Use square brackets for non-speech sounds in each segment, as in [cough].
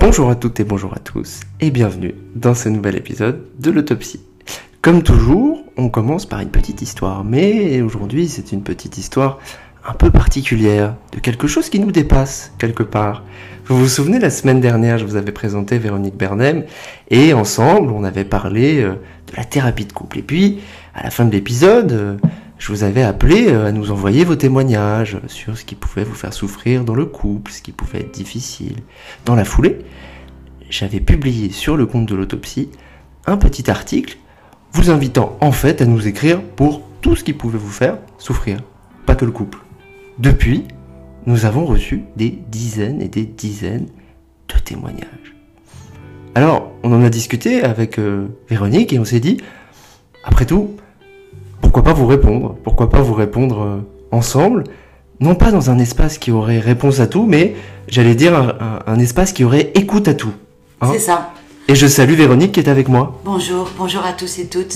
Bonjour à toutes et bonjour à tous et bienvenue dans ce nouvel épisode de l'autopsie. Comme toujours, on commence par une petite histoire, mais aujourd'hui c'est une petite histoire un peu particulière, de quelque chose qui nous dépasse quelque part. Vous vous souvenez, la semaine dernière, je vous avais présenté Véronique Bernem, et ensemble, on avait parlé euh, de la thérapie de couple. Et puis, à la fin de l'épisode, euh, je vous avais appelé euh, à nous envoyer vos témoignages sur ce qui pouvait vous faire souffrir dans le couple, ce qui pouvait être difficile. Dans la foulée, j'avais publié sur le compte de l'autopsie un petit article vous invitant en fait à nous écrire pour tout ce qui pouvait vous faire souffrir, pas que le couple. Depuis, nous avons reçu des dizaines et des dizaines de témoignages. Alors, on en a discuté avec euh, Véronique et on s'est dit, après tout, pourquoi pas vous répondre Pourquoi pas vous répondre euh, ensemble Non pas dans un espace qui aurait réponse à tout, mais j'allais dire un, un- un espace qui aurait écoute à tout. Hein C'est ça. Et je salue Véronique qui est avec moi. Bonjour, bonjour à tous et toutes.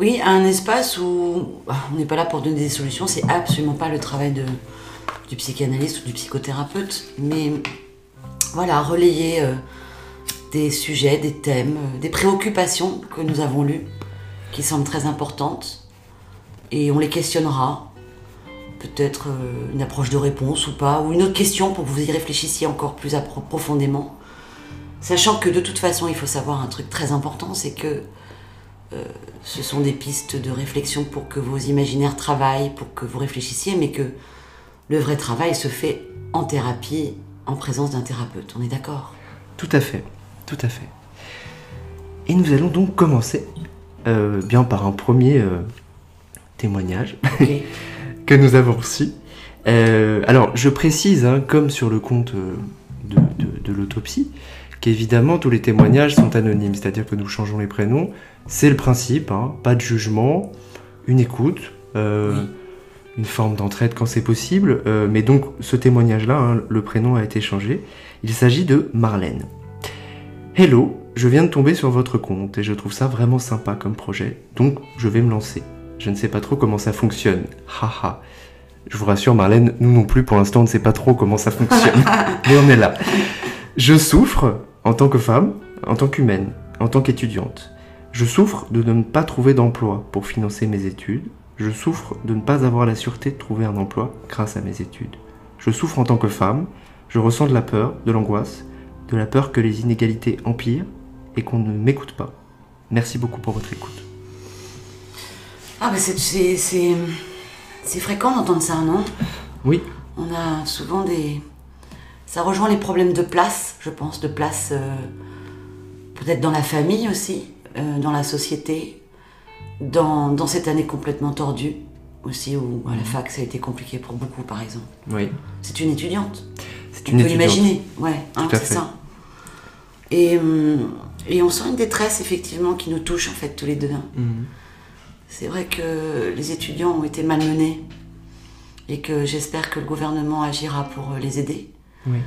Oui, un espace où ah, on n'est pas là pour donner des solutions, c'est absolument pas le travail de, du psychanalyste ou du psychothérapeute, mais voilà, relayer euh, des sujets, des thèmes, euh, des préoccupations que nous avons lues, qui semblent très importantes, et on les questionnera. Peut-être euh, une approche de réponse ou pas, ou une autre question pour que vous y réfléchissiez encore plus profondément. Sachant que de toute façon, il faut savoir un truc très important, c'est que euh, ce sont des pistes de réflexion pour que vos imaginaires travaillent, pour que vous réfléchissiez, mais que le vrai travail se fait en thérapie, en présence d'un thérapeute. On est d'accord? Tout à fait, tout à fait. Et nous allons donc commencer euh, bien par un premier [laughs] que nous avons reçu. Euh, alors, je précise, hein, comme sur le compte euh, de, de- de l'autopsie, qu'évidemment tous les témoignages sont anonymes, c'est-à-dire que nous changeons les prénoms. C'est le principe, hein, pas de jugement, une écoute, euh, Oui. une forme d'entraide quand c'est possible. euh, mais donc, ce témoignage-là, hein, le prénom a été changé. Il s'agit de Marlène. Hello, je viens de tomber sur votre compte et je trouve ça vraiment sympa comme projet, donc je vais me lancer. Je ne sais pas trop comment ça fonctionne. Haha. Je vous rassure, Marlène, nous non plus, pour l'instant, on ne sait pas trop comment ça fonctionne. [laughs] Mais on est là. Je souffre en tant que femme, en tant qu'humaine, en tant qu'étudiante. Je souffre de ne pas trouver d'emploi pour financer mes études. Je souffre de ne pas avoir la sûreté de trouver un emploi grâce à mes études. Je souffre en tant que femme. Je ressens de la peur, de l'angoisse, de la peur que les inégalités empirent et qu'on ne m'écoute pas. Merci beaucoup pour votre écoute. Ah, bah c'est- c'est fréquent d'entendre ça, non? Oui, On a souvent des. Ça rejoint les problèmes de place, je pense, de place euh, peut-être dans la famille aussi, euh, dans la société, dans, dans cette année complètement tordue aussi, où à la fac ça a été compliqué pour beaucoup par exemple. oui. C'est une étudiante. C'est On une peut l'imaginer, ouais, hein, c'est ça. Et, hum, et on sent une détresse effectivement qui nous touche en fait tous les deux. hein. C'est vrai que les étudiants ont été malmenés et que j'espère que le gouvernement agira pour euh, les aider. Oui.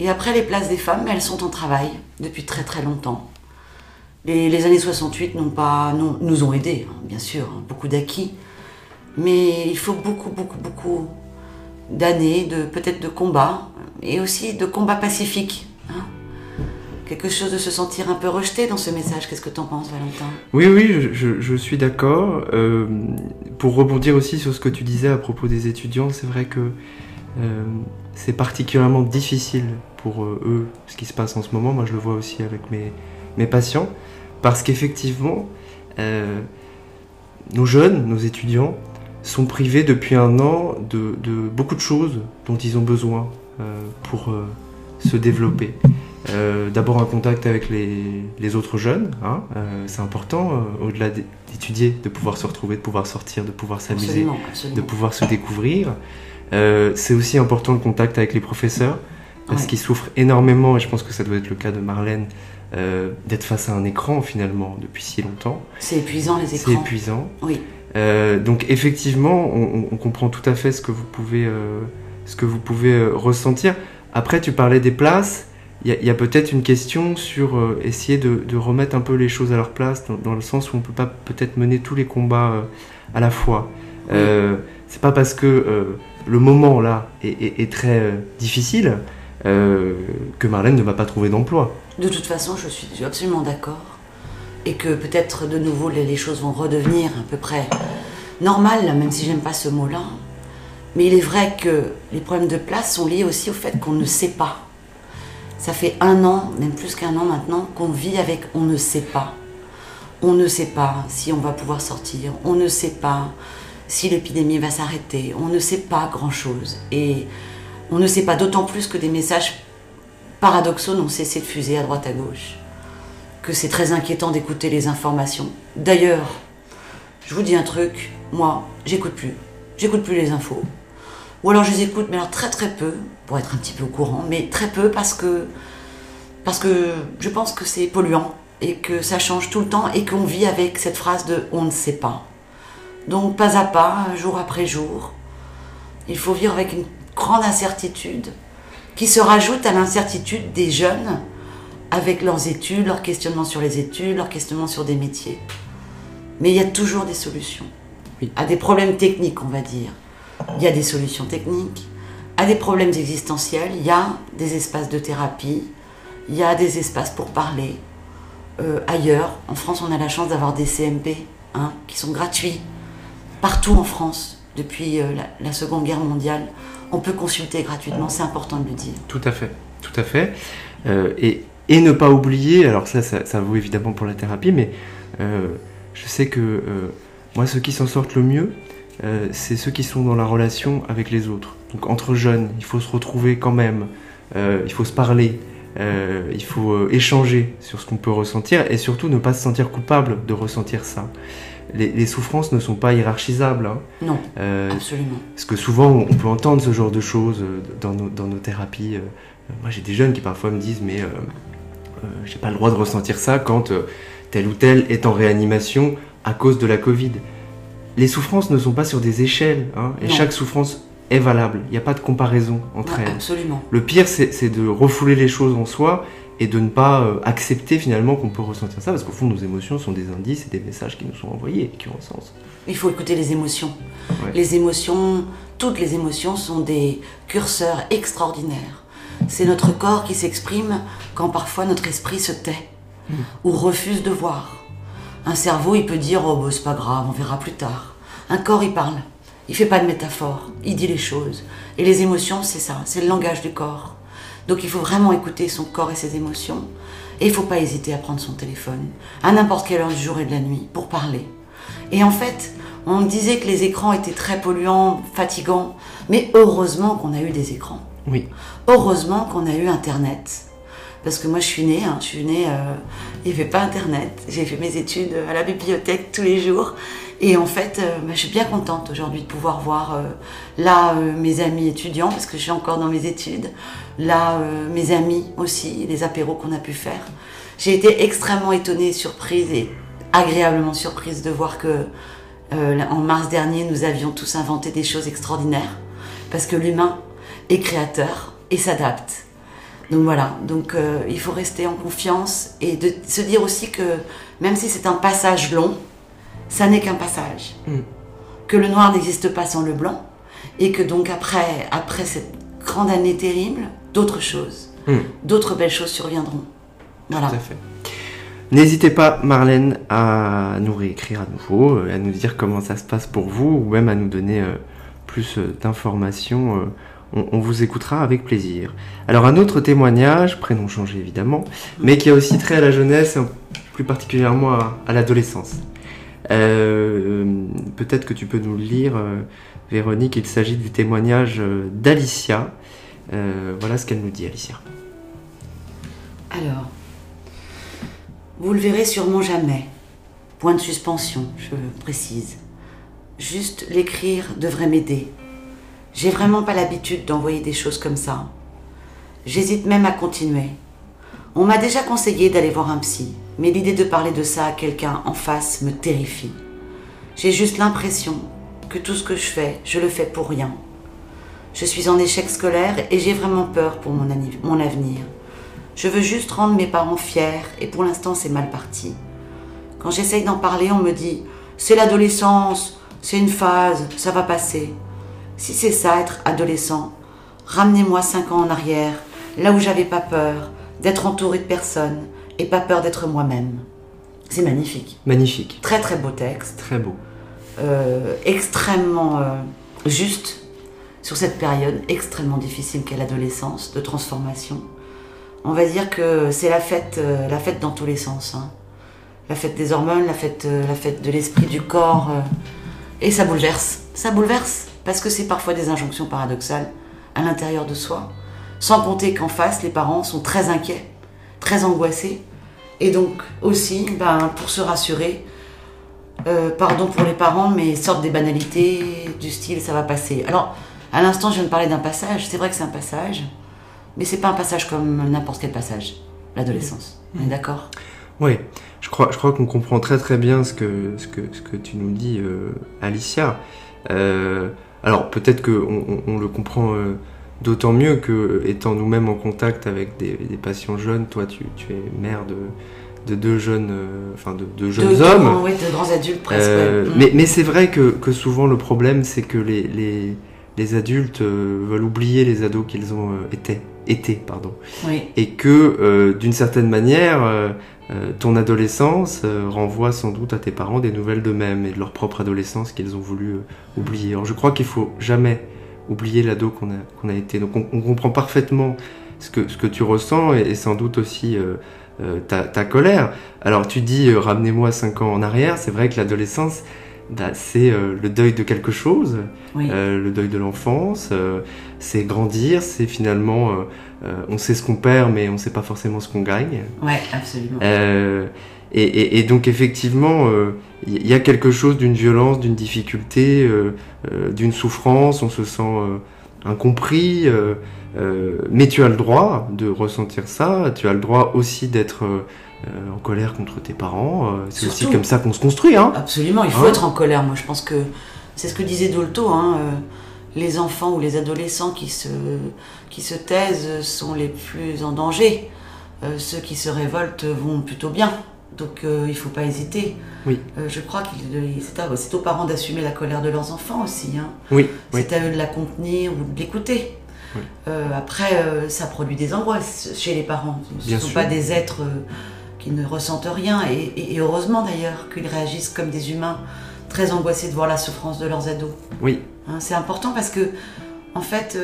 Et après, les places des femmes, elles sont en travail depuis très très longtemps. Les, les années 68 n'ont pas, non- nous ont aidés, hein, bien sûr, hein, beaucoup d'acquis. Mais il faut beaucoup, beaucoup, beaucoup d'années, de peut-être de combats, et aussi de combats pacifiques. hein. Quelque chose de se sentir un peu rejeté dans ce message. Qu'est-ce que t'en penses, Valentin? Oui, oui, je, suis d'accord. Euh, pour rebondir aussi sur ce que tu disais à propos des étudiants, c'est vrai que euh, c'est particulièrement difficile pour euh, eux ce qui se passe en ce moment. Moi, je le vois aussi avec mes, mes patients. Parce qu'effectivement, nos jeunes, nos étudiants, sont privés depuis un an de, beaucoup de choses dont ils ont besoin pour se développer. Euh, D'abord un contact avec les, les autres jeunes, hein, euh, c'est important, euh, au-delà d'é- d'étudier, de pouvoir se retrouver, de pouvoir sortir, de pouvoir s'amuser, de pouvoir se découvrir. C'est aussi important le contact avec les professeurs, parce Ouais. qu'ils souffrent énormément, et je pense que ça doit être le cas de Marlène, d'être face à un écran finalement depuis si longtemps. C'est épuisant les C'est écrans. épuisant. Oui, donc effectivement, on, on- comprend tout à fait ce que vous pouvez, ce que vous pouvez ressentir. Après, tu parlais des places. Il y a, peut-être une question sur euh, essayer de, de remettre un peu les choses à leur place, dans, dans le sens où on peut pas peut-être mener tous les combats euh, à la fois. Euh, c'est pas parce que euh, le moment là est, est- est très difficile que Marlène ne va pas trouver d'emploi. De toute façon, je suis absolument d'accord. Et que peut-être de nouveau les, les choses vont redevenir à peu près normales, même si j'aime pas ce mot-là. Mais il est vrai que les problèmes de place sont liés aussi au fait qu'on ne sait pas. Ça fait un an, même plus qu'un an maintenant, qu'on vit avec on ne sait pas. On ne sait pas si on va pouvoir sortir, on ne sait pas si l'épidémie va s'arrêter, on ne sait pas grand-chose. Et on ne sait pas d'autant plus que des messages paradoxaux n'ont cessé de fuser à droite à gauche. Que c'est très inquiétant d'écouter les informations. D'ailleurs, je vous dis un truc, moi, j'écoute plus. J'écoute plus les infos. Ou alors je les écoute, mais alors très très peu, pour être un petit peu au courant, mais très peu parce que, parce que je pense que c'est polluant et que ça change tout le temps et qu'on vit avec cette phrase de on ne sait pas. Donc pas à pas, jour après jour, il faut vivre avec une grande incertitude qui se rajoute à l'incertitude des jeunes avec leurs études, leurs questionnements sur les études, leurs questionnements sur des métiers. Mais il y a toujours des solutions. Oui. À des problèmes techniques, on va dire. Il y a des solutions techniques. À des problèmes existentiels, il y a des espaces de thérapie, il y a des espaces pour parler. Euh, ailleurs, en France, on a la chance d'avoir des CMP hein, qui sont gratuits. Partout en France, depuis euh, la, Seconde Guerre mondiale, on peut consulter gratuitement, c'est important de le dire. Tout à fait, tout à fait. Euh, et, et ne pas oublier, alors ça, ça, vaut évidemment pour la thérapie, mais je sais que moi, ceux qui s'en sortent le mieux, c'est ceux qui sont dans la relation avec les autres. Donc entre jeunes, il faut se retrouver quand même, euh, il faut se parler, euh, il faut euh, échanger sur ce qu'on peut ressentir et surtout ne pas se sentir coupable de ressentir ça. Les, les souffrances ne sont pas hiérarchisables. hein. Non, absolument. parce que souvent, on peut entendre ce genre de choses dans nos, dans nos thérapies. Moi, j'ai des jeunes qui parfois me disent Mais j'ai pas le droit de ressentir ça quand tel ou tel est en réanimation à cause de la Covid. Les souffrances ne sont pas sur des échelles, hein, et Non. chaque souffrance est valable. Il n'y a pas de comparaison entre elles. absolument. Le pire, c'est de refouler les choses en soi et de ne pas euh, accepter finalement qu'on peut ressentir ça, parce qu'au fond, nos émotions sont des indices et des messages qui nous sont envoyés et qui ont un sens. Il faut écouter les émotions. Ouais. Les émotions, toutes les émotions sont des curseurs extraordinaires. C'est notre corps qui s'exprime quand parfois notre esprit se tait ou refuse de voir. Un cerveau, il peut dire Oh, bah, c'est pas grave, on verra plus tard. Un corps, il parle. Il fait pas de métaphore. Il dit les choses. Et les émotions, c'est ça. C'est le langage du corps. Donc il faut vraiment écouter son corps et ses émotions. Et il faut pas hésiter à prendre son téléphone à n'importe quelle heure du jour et de la nuit pour parler. Et en fait, on me disait que les écrans étaient très polluants, fatigants. Mais heureusement qu'on a eu des écrans. Oui, Heureusement qu'on a eu Internet. Parce que moi, je suis née, hein, je suis née, euh, il n'y avait pas Internet. J'ai fait mes études à la bibliothèque tous les jours. Et en fait, euh, bah, je suis bien contente aujourd'hui de pouvoir voir euh, là euh, mes amis étudiants, parce que je suis encore dans mes études, là mes amis aussi, les apéros qu'on a pu faire. J'ai été extrêmement étonnée, surprise et agréablement surprise de voir que en mars dernier, nous avions tous inventé des choses extraordinaires, parce que l'humain est créateur et s'adapte. Donc voilà, donc il faut rester en confiance et de se dire aussi que même si c'est un passage long, ça n'est qu'un passage. Mm. Que le noir n'existe pas sans le blanc et que donc après, après cette grande année terrible, d'autres choses, Mm. d'autres belles choses surviendront. Voilà. Tout à fait. N'hésitez pas, Marlène, à nous réécrire à nouveau, euh, à nous dire comment ça se passe pour vous, ou même à nous donner euh, plus euh, d'informations. euh, on, on vous écoutera avec plaisir. Alors, un autre témoignage, prénom changé évidemment, mais qui a aussi trait à la jeunesse, et plus particulièrement à, à l'adolescence. Euh, Peut-être que tu peux nous lire, euh, Véronique. Il s'agit du témoignage euh, d'Alicia. Voilà ce qu'elle nous dit, Alicia. Alors, vous le verrez sûrement jamais. Point de suspension, je précise. Juste l'écrire devrait m'aider. J'ai vraiment pas l'habitude d'envoyer des choses comme ça. J'hésite même à continuer. On m'a déjà conseillé d'aller voir un psy, mais l'idée de parler de ça à quelqu'un en face me terrifie. J'ai juste l'impression que tout ce que je fais, je le fais pour rien. Je suis en échec scolaire et j'ai vraiment peur pour mon, avenir. Je veux juste rendre mes parents fiers et pour l'instant c'est mal parti. Quand j'essaye d'en parler, on me dit c'est l'adolescence, c'est une phase, ça va passer. Si c'est ça être adolescent, ramenez-moi cinq ans en arrière là où j'avais pas peur d'être entourée de personnes et pas peur d'être moi-même. C'est magnifique. Magnifique. Très très beau texte, Très beau. euh, extrêmement euh, juste sur cette période extrêmement difficile qu'est l'adolescence, de transformation. On va dire que c'est la fête, euh, la fête dans tous les sens. hein. La fête des hormones, la fête, la fête de l'esprit, du corps. et ça bouleverse. Ça bouleverse parce que c'est parfois des injonctions paradoxales à l'intérieur de soi. Sans compter qu'en face, les parents sont très inquiets, très angoissés. Et donc aussi, ben, pour se rassurer, euh, pardon pour les parents, mais sortent des banalités du style ça va passer. Alors, à l'instant, je viens de parler d'un passage. C'est vrai que c'est un passage, mais c'est pas un passage comme n'importe quel passage. L'adolescence. On est d'accord? Oui, je crois, je crois qu'on comprend très très bien ce que, ce que, ce que tu nous dis, euh, Alicia. Euh, alors peut-être qu'on on, on le comprend d'autant mieux que, étant nous-mêmes en contact avec des, des patients jeunes, toi tu, tu es mère de, de deux jeunes, euh, enfin de deux jeunes de, hommes. grands- ouais, de grands adultes presque. Euh, ouais. Mm. mais mais c'est vrai que, que souvent le problème c'est que les, les, les adultes euh, veulent oublier les ados qu'ils ont été, été pardon. Oui. et que d'une certaine manière ton adolescence renvoie sans doute à tes parents des nouvelles d'eux-mêmes et de leur propre adolescence qu'ils ont voulu oublier. Alors je crois qu'il faut jamais oublier l'ado qu'on a, été. Donc on, on comprend parfaitement ce que, ce que tu ressens et, et sans doute aussi euh, euh, ta, ta colère. Alors tu dis euh, ramenez-moi 5 ans en arrière, c'est vrai que l'adolescence bah, c'est le deuil de quelque chose, Oui. le deuil de l'enfance, c'est grandir, c'est finalement, on sait ce qu'on perd, mais on sait pas forcément ce qu'on gagne. Ouais, absolument. Et, et- et donc effectivement, il y a quelque chose d'une violence, d'une difficulté, euh, euh, d'une souffrance, on se sent euh, incompris, mais tu as le droit de ressentir ça, tu as le droit aussi d'être en colère contre tes parents, c'est aussi comme ça qu'on se construit, hein Absolument, il faut Hein être en colère. Moi, je pense que c'est ce que disait Dolto. Hein, les enfants ou les adolescents qui se, qui se taisent sont les plus en danger. Ceux qui se révoltent vont plutôt bien. Donc, euh, il faut pas hésiter. Oui. Euh, je crois que c'est aux parents d'assumer la colère de leurs enfants aussi. Hein. Oui, oui. C'est à eux de la contenir ou de l'écouter. Oui. Euh, après, ça produit des angoisses chez les parents. Ce ne sont sûr. pas des êtres qui ne ressentent rien. Et, et- et heureusement d'ailleurs qu'ils réagissent comme des humains très angoissés de voir la souffrance de leurs ados. Oui, Hein, c'est important parce que, en fait,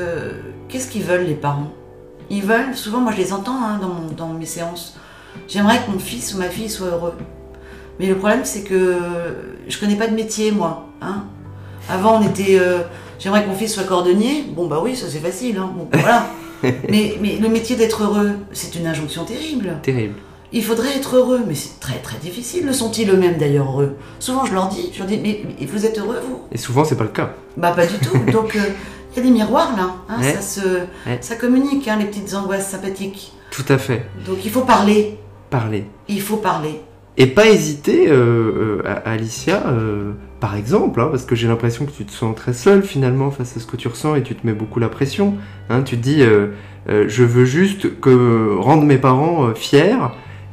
qu'est-ce qu'ils veulent les parents? Ils veulent, souvent moi je les entends hein, dans, mon- dans mes séances, j'aimerais que mon fils ou ma fille soit heureux. Mais le problème c'est que je connais pas de métier moi. Hein Avant on était, euh, j'aimerais que mon fils soit cordonnier, bon bah oui ça c'est facile, hein. Bon, voilà. [laughs] mais, mais le métier d'être heureux, c'est une injonction terrible. terrible. Il faudrait être heureux, mais c'est très très difficile. Le sont-ils eux-mêmes d'ailleurs heureux? Souvent je leur dis, je leur dis, mais, mais vous êtes heureux vous? Et souvent, c'est pas le cas. bah pas du tout. Donc euh, il y a des miroirs là. hein, Ouais. Ça se, Ouais. ça communique hein, les petites angoisses sympathiques. Tout à fait. Donc il faut parler. Parler. Il faut parler. Et pas hésiter, euh, euh, à- Alicia, euh, par exemple, hein, parce que j'ai l'impression que tu te sens très seule finalement face à ce que tu ressens et tu te mets beaucoup la pression. Hein, tu te dis, euh, je veux juste que rendre mes parents fiers,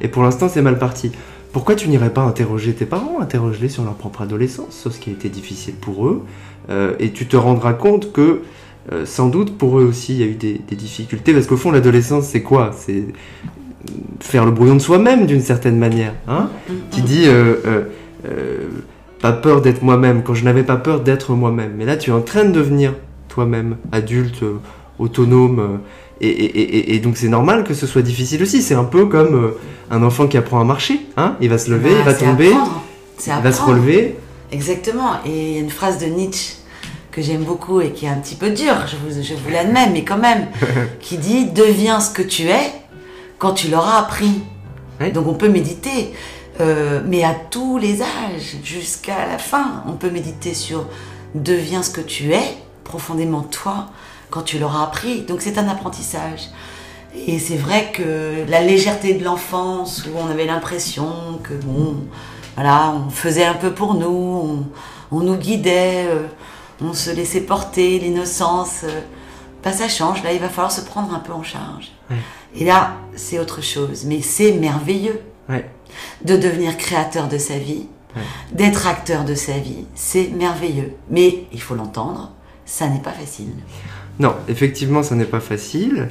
et pour l'instant c'est mal parti. Pourquoi tu n'irais pas interroger tes parents, interroge-les sur leur propre adolescence, sur ce qui a été difficile pour eux, et tu te rendras compte que sans doute pour eux aussi il y a eu des, des difficultés, parce qu'au fond l'adolescence c'est quoi? C'est faire le brouillon de soi-même d'une certaine manière. Hein tu dis euh, euh, euh, pas peur d'être moi-même quand je n'avais pas peur d'être moi-même. Mais là, tu es en train de devenir toi-même, adulte, autonome. et, et- et- et donc, c'est normal que ce soit difficile aussi. C'est un peu comme un enfant qui apprend à marcher. Hein il va se lever, il va tomber, il va se relever. Exactement. Et il y a une phrase de Nietzsche que j'aime beaucoup et qui est un petit peu dure, je vous, je vous l'admets, mais quand même, [laughs] qui dit Deviens ce que tu es quand tu l'auras appris. Donc on peut méditer, euh, mais à tous les âges, jusqu'à la fin, on peut méditer sur Deviens ce que tu es, profondément toi, quand tu l'auras appris. Donc c'est un apprentissage. Et c'est vrai que la légèreté de l'enfance, où on avait l'impression que bon, voilà, on faisait un peu pour nous, on, on nous guidait, euh, on se laissait porter, l'innocence, euh, bah, ça change. Là, il va falloir se prendre un peu en charge. Ouais. Et là, c'est autre chose. Mais c'est merveilleux Ouais. de devenir créateur de sa vie, Ouais. d'être acteur de sa vie. C'est merveilleux. Mais il faut l'entendre, ça n'est pas facile. Non, effectivement, ça n'est pas facile.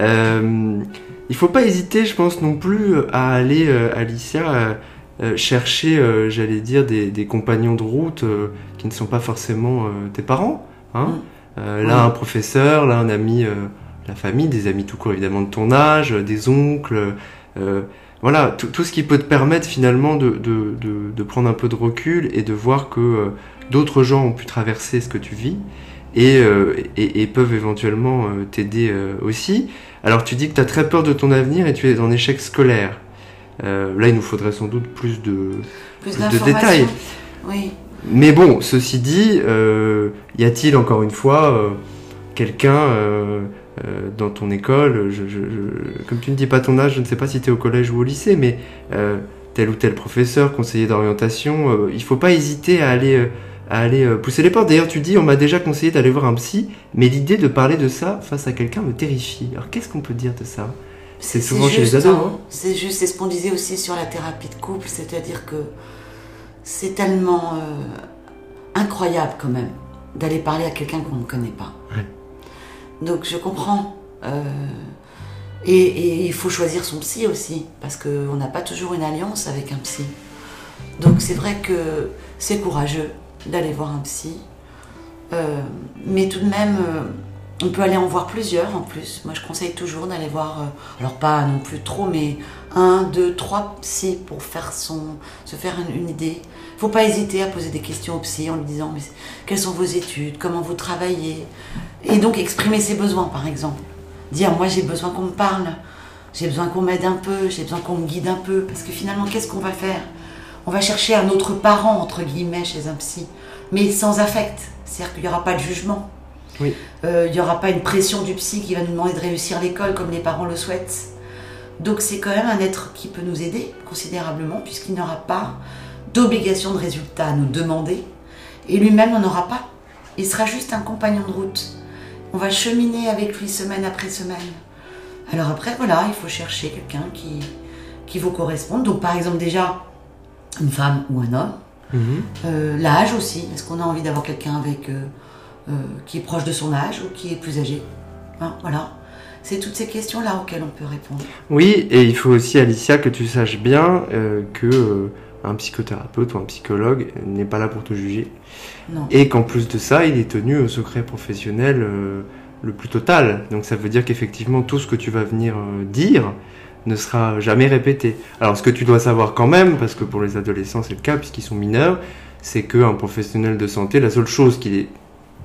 Euh, il faut pas hésiter, je pense non plus, à aller, euh, Alicia, euh, euh, chercher, euh, j'allais dire, des, des compagnons de route euh, qui ne sont pas forcément euh, tes parents. Hein Euh, là, Oui. un professeur, là, un ami, euh, la famille, des amis tout court évidemment de ton âge, euh, des oncles. euh, voilà, tout, ce qui peut te permettre finalement de, de, de, de prendre un peu de recul et de voir que euh, d'autres gens ont pu traverser ce que tu vis et, euh, et, et peuvent éventuellement t'aider aussi. Alors tu dis que tu as très peur de ton avenir et tu es en échec scolaire. Là, il nous faudrait sans doute plus de... Plus de détails. Oui. Mais bon, ceci dit, y a-t-il encore une fois quelqu'un euh, dans ton école, je, je- je- comme tu ne dis pas ton âge, je ne sais pas si tu es au collège ou au lycée, mais euh, tel ou tel professeur, conseiller d'orientation, euh, il faut pas hésiter à aller, euh, à aller pousser les portes. D'ailleurs, tu dis, on m'a déjà conseillé d'aller voir un psy, mais l'idée de parler de ça face à quelqu'un me terrifie. Alors qu'est-ce qu'on peut dire de ça? C'est souvent chez les ados, hein. C'est juste, c'est ce qu'on disait aussi sur la thérapie de couple, c'est-à-dire que c'est tellement incroyable quand même d'aller parler à quelqu'un qu'on ne connaît pas. Ouais. Donc je comprends. euh, et, il faut choisir son psy aussi, parce qu'on n'a pas toujours une alliance avec un psy. Donc c'est vrai que c'est courageux d'aller voir un psy. Euh, mais tout de même, euh, on peut aller en voir plusieurs en plus. Moi, je conseille toujours d'aller voir, alors pas non plus trop, mais un, deux, trois psys pour faire son, se faire une idée. Il faut pas hésiter à poser des questions au psy en lui disant mais quelles sont vos études, comment vous travaillez, et donc exprimer ses besoins par exemple. Dire moi j'ai besoin qu'on me parle, j'ai besoin qu'on m'aide un peu, j'ai besoin qu'on me guide un peu, parce que finalement qu'est-ce qu'on va faire? On va chercher un autre parent entre guillemets chez un psy, mais sans affect, c'est-à-dire qu'il n'y aura pas de jugement. Oui. Euh, il n'y aura pas une pression du psy qui va nous demander de réussir l'école comme les parents le souhaitent. Donc c'est quand même un être qui peut nous aider considérablement puisqu'il n'aura pas d'obligation de résultat à nous demander et lui-même n'en aura pas. Il sera juste un compagnon de route. On va cheminer avec lui semaine après semaine. Alors après, voilà, il faut chercher quelqu'un qui, qui vous corresponde. Donc par exemple déjà, une femme ou un homme. Mhm. Euh, L'âge aussi. Est-ce qu'on a envie d'avoir quelqu'un avec euh, euh, qui est proche de son âge ou qui est plus âgé? Hein, Voilà. C'est toutes ces questions-là auxquelles on peut répondre. Oui, et il faut aussi, Alicia, que tu saches bien que un psychothérapeute ou un psychologue n'est pas là pour te juger. Non. Et qu'en plus de ça, il est tenu au secret professionnel euh, le plus total. Donc ça veut dire qu'effectivement, tout ce que tu vas venir euh, dire ne sera jamais répété. Alors ce que tu dois savoir quand même, parce que pour les adolescents c'est le cas, puisqu'ils sont mineurs, c'est qu'un professionnel de santé, la seule chose qu'il est-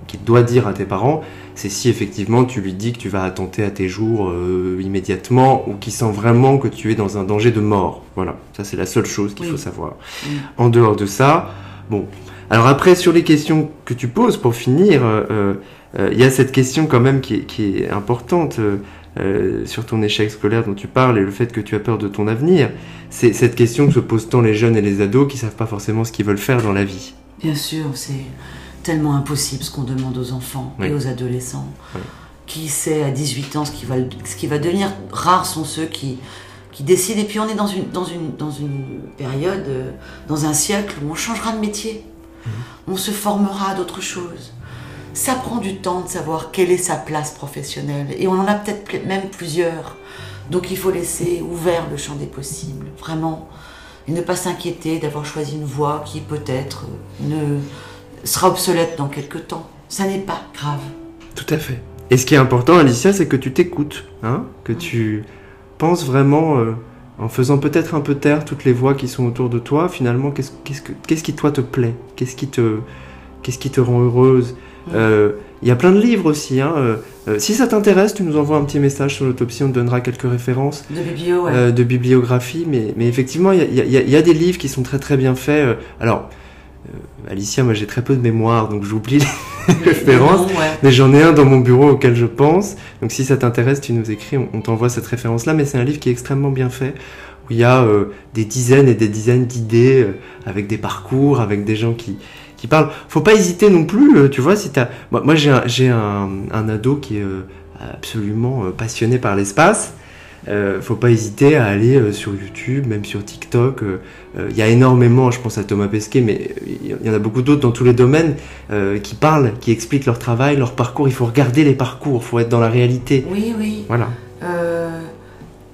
qu'il doit dire à tes parents, c'est si effectivement tu lui dis que tu vas attenter à tes jours euh, immédiatement ou qu'il sent vraiment que tu es dans un danger de mort. Voilà, ça c'est la seule chose qu'il Oui. faut savoir. Mm. En dehors de ça, bon. Alors après, sur les questions que tu poses, pour finir, euh, euh, euh, il y a cette question quand même qui est, qui est importante euh, sur ton échec scolaire dont tu parles et le fait que tu as peur de ton avenir. C'est cette question que se posent tant les jeunes et les ados qui savent pas forcément ce qu'ils veulent faire dans la vie. Bien sûr, c'est tellement impossible ce qu'on demande aux enfants Oui. et aux adolescents. Oui. Qui sait à 18 ans ce qui va, ce qui va devenir Rares sont ceux qui, qui décident. Et puis on est dans une, dans une, dans une période, euh, dans un siècle où on changera de métier. On se formera à d'autres choses. Ça prend du temps de savoir quelle est sa place professionnelle. Et on en a peut-être même plusieurs. Donc il faut laisser ouvert le champ des possibles. Vraiment. Et ne pas s'inquiéter d'avoir choisi une voie qui peut-être euh, ne sera obsolète dans quelques temps. Ça n'est pas grave. Tout à fait. Et ce qui est important, Alicia, c'est que tu t'écoutes, hein que tu penses vraiment, euh, en faisant peut-être un peu taire toutes les voix qui sont autour de toi, finalement, qu'est-ce que- qu'est-ce qui toi te plaît? Qu'est-ce qui te, qu'est-ce qui te rend heureuse? Euh, Il y a plein de livres aussi. Hein, euh, si ça t'intéresse, tu nous envoies un petit message sur l'autopsie, on te donnera quelques références De biblio, ouais. euh, de bibliographie, mais, mais effectivement, il y y a- il y a des livres qui sont très très bien faits. alors, Alicia, moi j'ai très peu de mémoire, donc j'oublie les [laughs] références. mais non, ouais. Mais j'en ai un dans mon bureau auquel je pense. Donc si ça t'intéresse, tu nous écris, on, on t'envoie cette référence-là. Mais c'est un livre qui est extrêmement bien fait, où il y a euh, des dizaines et des dizaines d'idées, euh, avec des parcours, avec des gens qui, qui parlent. Faut pas hésiter non plus, euh, tu vois, si t'as... Moi, moi j'ai un, j'ai un, un ado qui est euh, absolument euh, passionné par l'espace. Euh, faut pas hésiter à aller euh, sur YouTube, même sur TikTok. euh, euh, Il y a énormément, je pense à Thomas Pesquet, mais euh, il y en a beaucoup d'autres dans tous les domaines euh, qui parlent, qui expliquent leur travail, leur parcours. Il faut regarder les parcours, il faut être dans la réalité. Oui, oui. Voilà. Euh,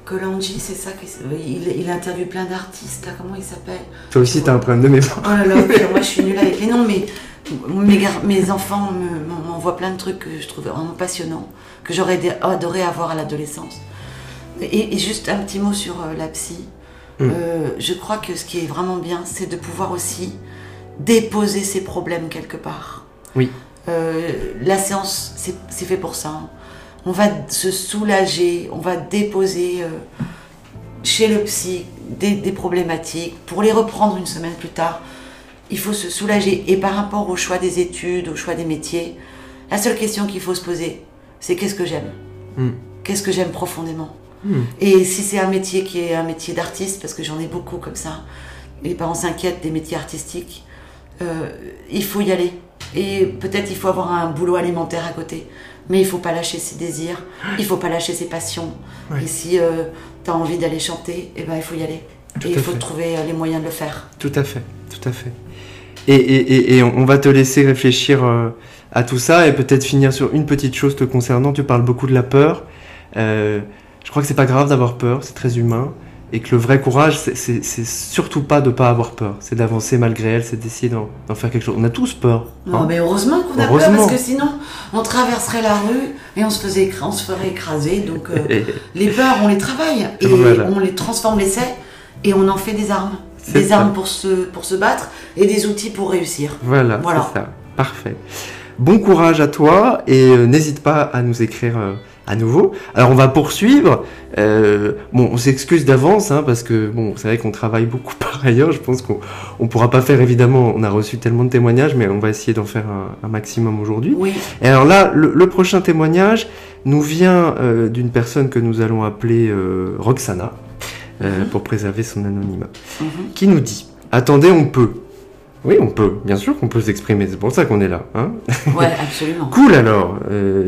Kolanji, c'est ça il, il interviewe plein d'artistes, là, comment il s'appelle? Toi aussi, t'as un problème de mémoire. Oh là là, puis moi je suis nulle avec les noms, mais mes, gar- mes enfants me- m'envoient plein de trucs que je trouve vraiment passionnants, que j'aurais adoré avoir à l'adolescence. Et, et juste un petit mot sur euh, la psy. Mm. Euh, je crois que ce qui est vraiment bien, c'est de pouvoir aussi déposer ses problèmes quelque part. Oui. Euh, la séance, c'est fait pour ça. hein. On va se soulager, on va déposer euh, chez le psy des, des problématiques pour les reprendre une semaine plus tard. Il faut se soulager. Et par rapport au choix des études, au choix des métiers, la seule question qu'il faut se poser, c'est qu'est-ce que j'aime? Mm. Qu'est-ce que j'aime profondément? Mm. Et si c'est un métier qui est un métier d'artiste, parce que j'en ai beaucoup comme ça, les parents s'inquiètent des métiers artistiques, euh, il faut y aller. Et peut-être il faut avoir un boulot alimentaire à côté. Mais il faut pas lâcher ses désirs, il faut pas lâcher ses passions. Ouais. Et si tu as envie d'aller chanter, eh ben, il faut y aller. Tout et il faut fait. trouver euh, les moyens de le faire. Tout à fait, tout à fait. Et, et, et, et on va te laisser réfléchir euh, à tout ça et peut-être finir sur une petite chose te concernant. Tu parles beaucoup de la peur. Euh, je crois que c'est pas grave d'avoir peur, c'est très humain. Et que le vrai courage, c'est- surtout pas de pas avoir peur. C'est d'avancer malgré elle, c'est d'essayer d'en faire quelque chose. On a tous peur. Non, hein. mais heureusement qu'on a peur, Heureusement. parce que sinon, on traverserait la rue et on se, faisait, écra- on se ferait écraser. Donc, euh, [laughs] les peurs, on les travaille et Voilà. on les transforme, l'essai, et on en fait des armes. Des ça. armes pour se, pour se battre et des outils pour réussir. Voilà, Voilà. c'est ça. Parfait. Bon courage à toi et euh, n'hésite pas à nous écrire euh, à nouveau. Alors on va poursuivre. Euh, bon, on s'excuse d'avance hein, parce que bon, c'est vrai qu'on travaille beaucoup [laughs] par ailleurs. Je pense qu'on on pourra pas faire évidemment. On a reçu tellement de témoignages, mais on va essayer d'en faire un, un maximum aujourd'hui. Oui, Et alors là, le, le prochain témoignage nous vient euh, d'une personne que nous allons appeler euh, Roxana Mhm. pour préserver son anonymat Mhm. qui nous dit Attendez, on peut. Oui, on peut. Bien sûr qu'on peut s'exprimer. C'est pour ça qu'on est là. Hein ouais, [laughs] absolument. cool alors,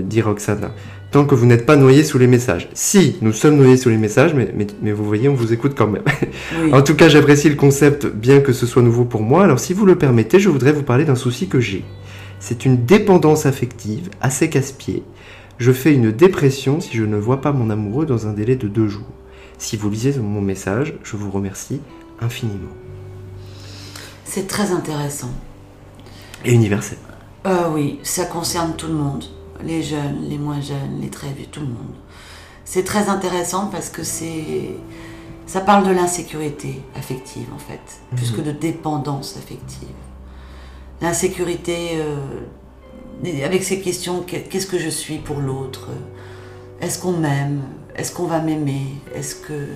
dit Roxana. Tant que vous n'êtes pas noyé sous les messages. Si, nous sommes noyés sous les messages, mais, mais, mais vous voyez, on vous écoute quand même. Oui. en tout cas, j'apprécie le concept, bien que ce soit nouveau pour moi. Alors, si vous le permettez, je voudrais vous parler d'un souci que j'ai. C'est une dépendance affective assez casse-pied. Je fais une dépression si je ne vois pas mon amoureux dans un délai de deux jours. Si vous lisez mon message, je vous remercie infiniment. C'est très intéressant. Et universel. Euh, oui, ça concerne tout le monde. Les jeunes, les moins jeunes, les très vieux, tout le monde. C'est très intéressant parce que c'est. Ça parle de l'insécurité affective, en fait, plus que de dépendance affective. L'insécurité, euh, avec ces questions, qu'est- qu'est-ce que je suis pour l'autre? Est-ce qu'on m'aime? Est-ce qu'on va m'aimer? Est-ce que,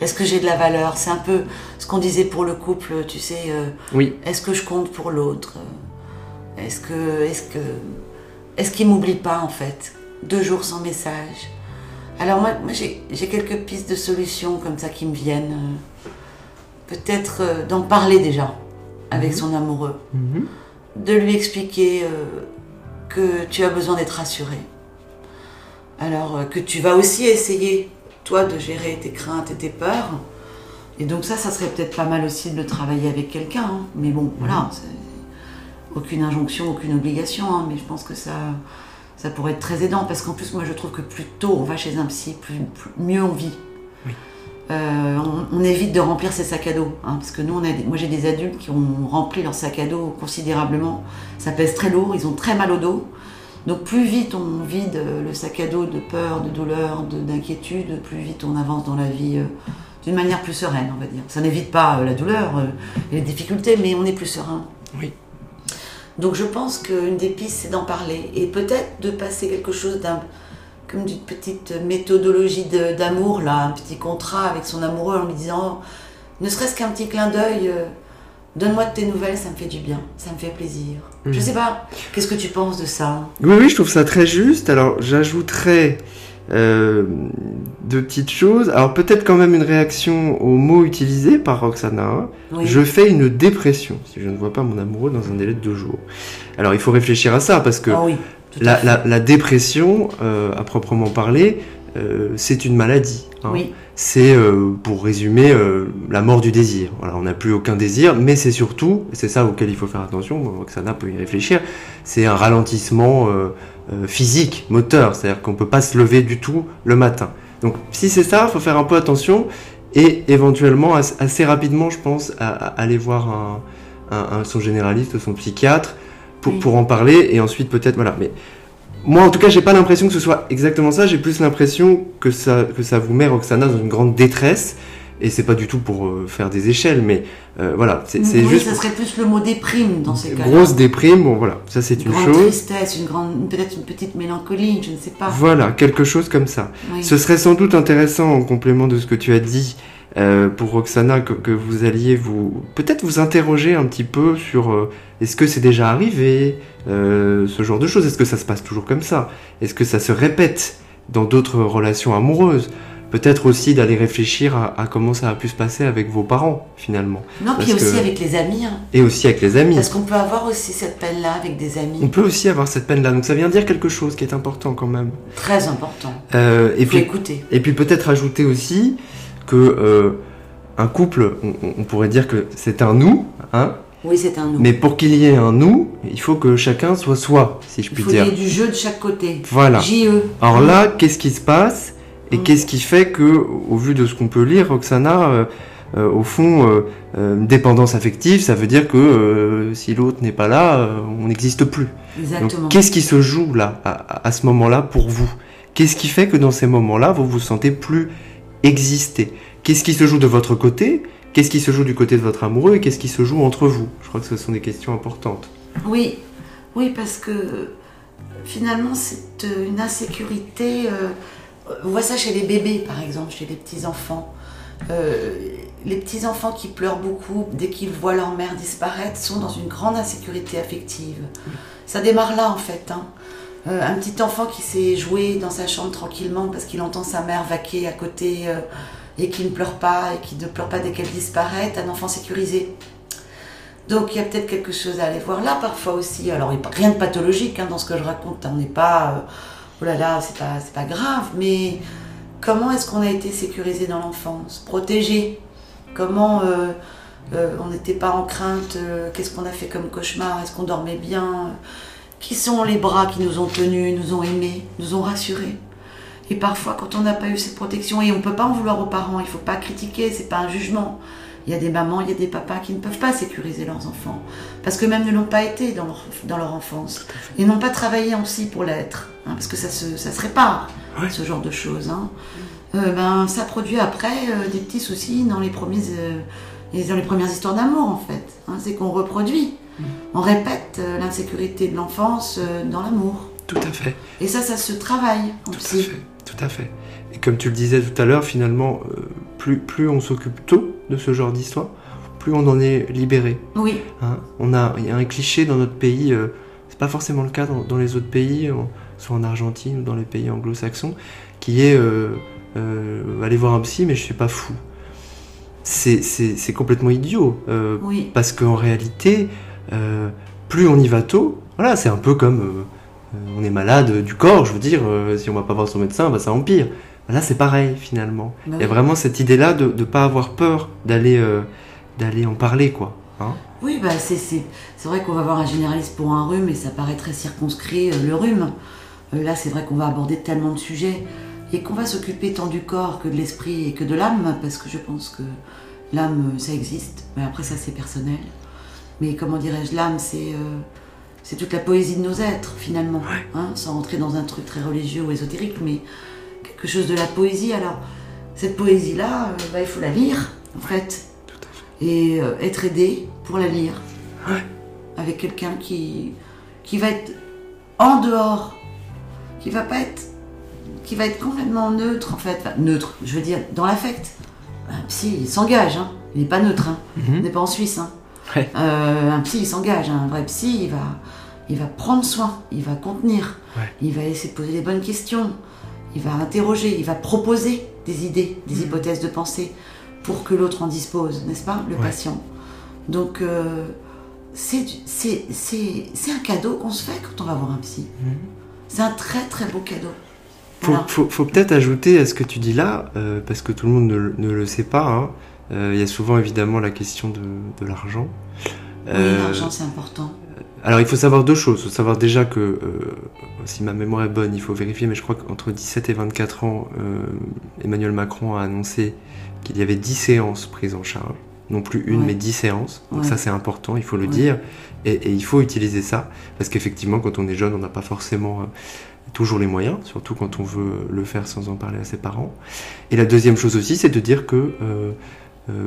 est que j'ai de la valeur? C'est un peu ce qu'on disait pour le couple, tu sais. euh, Oui, est-ce que je compte pour l'autre? Est-ce que, est-ce que, est-ce qu'il m'oublie pas en fait Deux jours sans message? Alors moi, moi j'ai, quelques pistes de solutions comme ça qui me viennent. euh, Peut-être euh, d'en parler déjà avec Mhm. son amoureux, Mhm. de lui expliquer euh, que tu as besoin d'être rassuré. Alors euh, que tu vas aussi essayer toi de gérer tes craintes et tes peurs. Et donc ça, ça serait peut-être pas mal aussi de le travailler avec quelqu'un. hein. Mais bon, voilà, c'est aucune injonction, aucune obligation. hein. Mais je pense que ça, ça pourrait être très aidant parce qu'en plus, moi, je trouve que plus tôt on va chez un psy, plus, plus- mieux on vit. Oui. Euh, on, on évite de remplir ses sacs à dos, hein, parce que nous, on a, des- moi j'ai des adultes qui ont rempli leur sac à dos considérablement. Ça pèse très lourd, ils ont très mal au dos. Donc plus vite on vide le sac à dos de peur, de douleur, de- d'inquiétude, plus vite on avance dans la vie euh, d'une manière plus sereine, on va dire. Ça n'évite pas euh, la douleur euh, et les difficultés, mais on est plus serein. Oui. Donc je pense qu'une des pistes, c'est d'en parler et peut-être de passer quelque chose d'un comme d'une petite méthodologie d'amour, là, un petit contrat avec son amoureux en lui disant, ne serait-ce qu'un petit clin d'œil, euh, donne-moi de tes nouvelles, ça me fait du bien, ça me fait plaisir. Je Mhm. sais pas, qu'est-ce que tu penses de ça? Oui, oui, je trouve ça très juste. Alors, j'ajouterais euh, deux petites choses. Alors, peut-être quand même une réaction aux mots utilisés par Roxana. hein. Oui. Je fais une dépression si je ne vois pas mon amoureux dans un délai de deux jours. Alors, il faut réfléchir à ça parce que Ah oui, la, fait. la- la dépression, euh, à proprement parler, euh, c'est une maladie. hein. Oui, C'est, euh, pour résumer, la mort du désir. Voilà, on n'a plus aucun désir, mais c'est surtout, c'est ça auquel il faut faire attention, Roxana peut y réfléchir, c'est un ralentissement physique, moteur, c'est-à-dire qu'on peut pas se lever du tout le matin. Donc si c'est ça, il faut faire un peu attention et éventuellement assez rapidement, je pense, à, aller voir un, son généraliste, son psychiatre pour, pour en parler et ensuite peut-être voilà. Mais moi, en tout cas, j'ai pas l'impression que ce soit exactement ça. J'ai plus l'impression que ça, que ça vous met Roxana dans une grande détresse. Et c'est pas du tout pour euh, faire des échelles, mais euh, voilà, c'est oui, juste. ça serait plus le mot déprime dans ces cas-là. Grosse déprime, bon voilà, ça c'est une, une grande tristesse, une grande, peut-être une petite mélancolie, je ne sais pas. Voilà, quelque chose comme ça. Ce serait sans doute intéressant en complément de ce que tu as dit euh, pour Roxana que, que, vous alliez vous peut-être vous interroger un petit peu sur euh, est-ce que c'est déjà arrivé ce genre de choses? Est-ce que ça se passe toujours comme ça? Est-ce que ça se répète dans d'autres relations amoureuses? Peut-être aussi d'aller réfléchir à, à, comment ça a pu se passer avec vos parents finalement non puis aussi avec les amis hein. et aussi avec les amis parce qu'on peut avoir aussi cette peine là avec des amis on peut aussi avoir cette peine là donc ça vient dire quelque chose qui est important quand même très important euh, et puis écouter et puis peut-être ajouter aussi que euh, un couple, on, pourrait dire que c'est un nous, hein Oui, c'est un nous. Mais pour qu'il y ait un nous, il faut que chacun soit soi, si je puis dire. Il faut qu'il y ait du jeu de chaque côté. Voilà. JE. Alors là, qu'est-ce qui se passe? Et mm. qu'est-ce qui fait que, au vu de ce qu'on peut lire, Roxana, euh, euh, au fond, dépendance affective, ça veut dire que si l'autre n'est pas là, on n'existe plus. Exactement. Qu'est-ce qui se joue là, à, à ce moment-là, pour vous? Qu'est-ce qui fait que dans ces moments-là, vous vous sentez plus exister? Qu'est-ce qui se joue de votre côté? Qu'est-ce qui se joue du côté de votre amoureux Et qu'est-ce qui se joue entre vous? Je crois que ce sont des questions importantes. Oui, oui, parce que finalement, c'est euh, une insécurité. Euh, on voit ça chez les bébés, par exemple, chez les petits-enfants. Euh, les petits-enfants qui pleurent beaucoup dès qu'ils voient leur mère disparaître sont dans une grande insécurité affective. Ça démarre là, en fait. Hein. Euh, un petit enfant qui s'est joué dans sa chambre tranquillement parce qu'il entend sa mère vaquer à côté euh, et qui ne pleure pas et qui ne pleure pas dès qu'elle disparaît, un enfant sécurisé. Donc il y a peut-être quelque chose à aller voir là parfois aussi. Alors rien de pathologique hein, dans ce que je raconte, on n'est pas... Euh, oh là là, c'est pas, grave, mais comment est-ce qu'on a été sécurisé dans l'enfance Protégé? Comment on n'était pas en crainte Qu'est-ce qu'on a fait comme cauchemar? Est-ce qu'on dormait bien? Qui sont les bras qui nous ont tenus, nous ont aimés, nous ont rassurés? Et parfois, quand on n'a pas eu cette protection, et on ne peut pas en vouloir aux parents, il ne faut pas critiquer, c'est pas un jugement. Il y a des mamans, il y a des papas qui ne peuvent pas sécuriser leurs enfants, parce que même ne l'ont pas été dans leur, dans leur enfance, et n'ont pas travaillé aussi pour l'être, hein, parce que ça se, ça se répare, ce genre de choses. Hein. Euh, ben, ça produit après euh, des petits soucis dans les, premiers, euh, dans les premières histoires d'amour, en fait. Hein. c'est qu'on reproduit on répète l'insécurité de l'enfance dans l'amour. Tout à fait. Et ça, ça se travaille tout À fait, tout à fait. Et comme tu le disais tout à l'heure, finalement, plus, plus on s'occupe tôt de ce genre d'histoire, plus on en est libéré. Oui. Hein, on a, il y a un cliché dans notre pays, c'est pas forcément le cas dans, les autres pays, soit en Argentine ou dans les pays anglo-saxons, qui est aller voir un psy, mais je suis pas fou. C'est complètement idiot. oui. Parce qu'en réalité, euh, plus on y va tôt, voilà, c'est un peu comme euh, on est malade du corps, je veux dire, euh, si on va pas voir son médecin, bah, ça empire. Là, c'est pareil finalement. Bah Il y a vraiment cette idée-là de ne pas avoir peur d'aller d'aller en parler, quoi. Hein oui, bah c'est vrai qu'on va voir un généraliste pour un rhume et ça paraît très circonscrit le rhume. là, c'est vrai qu'on va aborder tellement de sujets et qu'on va s'occuper tant du corps que de l'esprit et que de l'âme, parce que je pense que l'âme, ça existe, mais après ça c'est personnel. Mais comment dirais-je, l'âme, c'est euh, c'est toute la poésie de nos êtres, finalement. Hein, sans rentrer dans un truc très religieux ou ésotérique, mais quelque chose de la poésie. Alors, cette poésie-là, euh, bah, il faut la lire, en fait. Et euh, être aidé pour la lire. Avec quelqu'un qui, qui va être en dehors, qui va pas être qui va être complètement neutre en fait, neutre, je veux dire dans l'affect. Si, il s'engage, hein. il n'est pas neutre, hein. Mhm. n'est pas en Suisse. Hein. Euh, un psy, il s'engage. Un vrai psy, il va, il va prendre soin, il va contenir, il va essayer de poser les bonnes questions, il va interroger, il va proposer des idées, des mm. hypothèses de pensée pour que l'autre en dispose, n'est-ce pas, le patient. Donc, euh, c'est un cadeau qu'on se fait quand on va voir un psy. C'est un très très beau cadeau. Faut, faut, peut-être ajouter à ce que tu dis là, euh, parce que tout le monde ne, ne le sait pas, hein, euh, il y a souvent évidemment la question de, de l'argent. Oui, euh, l'argent c'est important. Alors il faut savoir deux choses. Il faut savoir déjà que, euh, si ma mémoire est bonne, il faut vérifier, mais je crois qu'entre 17 et 24 ans, euh, Emmanuel Macron a annoncé qu'il y avait 10 séances prises en charge. Non plus une, Ouais. mais 10 séances. Donc Ouais. ça c'est important, il faut le Ouais. dire. Et, et il faut utiliser ça. Parce qu'effectivement, quand on est jeune, on n'a pas forcément euh, toujours les moyens, surtout quand on veut le faire sans en parler à ses parents. Et la deuxième chose aussi, c'est de dire que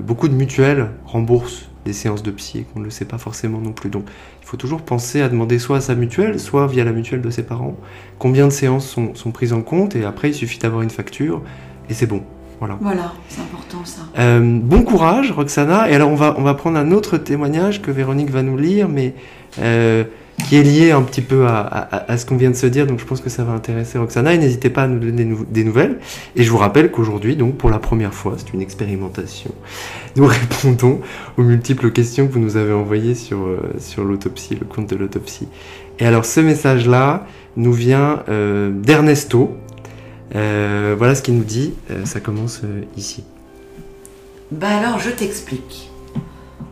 beaucoup de mutuelles remboursent des séances de psy et qu'on ne le sait pas forcément non plus. Donc faut toujours penser à demander soit à sa mutuelle, soit via la mutuelle de ses parents, combien de séances sont, sont prises en compte, et après il suffit d'avoir une facture, et c'est bon. Voilà. Voilà, c'est important ça. Euh, bon courage, Roxana. Et alors, on va, on va prendre un autre témoignage que Véronique va nous lire, mais euh, qui est lié un petit peu à, ce qu'on vient de se dire. Donc, je pense que ça va intéresser Roxana. Et n'hésitez pas à nous donner des nou- des nouvelles. Et je vous rappelle qu'aujourd'hui, donc, pour la première fois, c'est une expérimentation. Nous [laughs] répondons aux multiples questions que vous nous avez envoyées sur, euh, sur l'autopsie, le compte de l'autopsie. Et alors, ce message-là nous vient euh, d'Ernesto. Euh, voilà ce qu'il nous dit. Ça commence ici. Bah alors, je t'explique.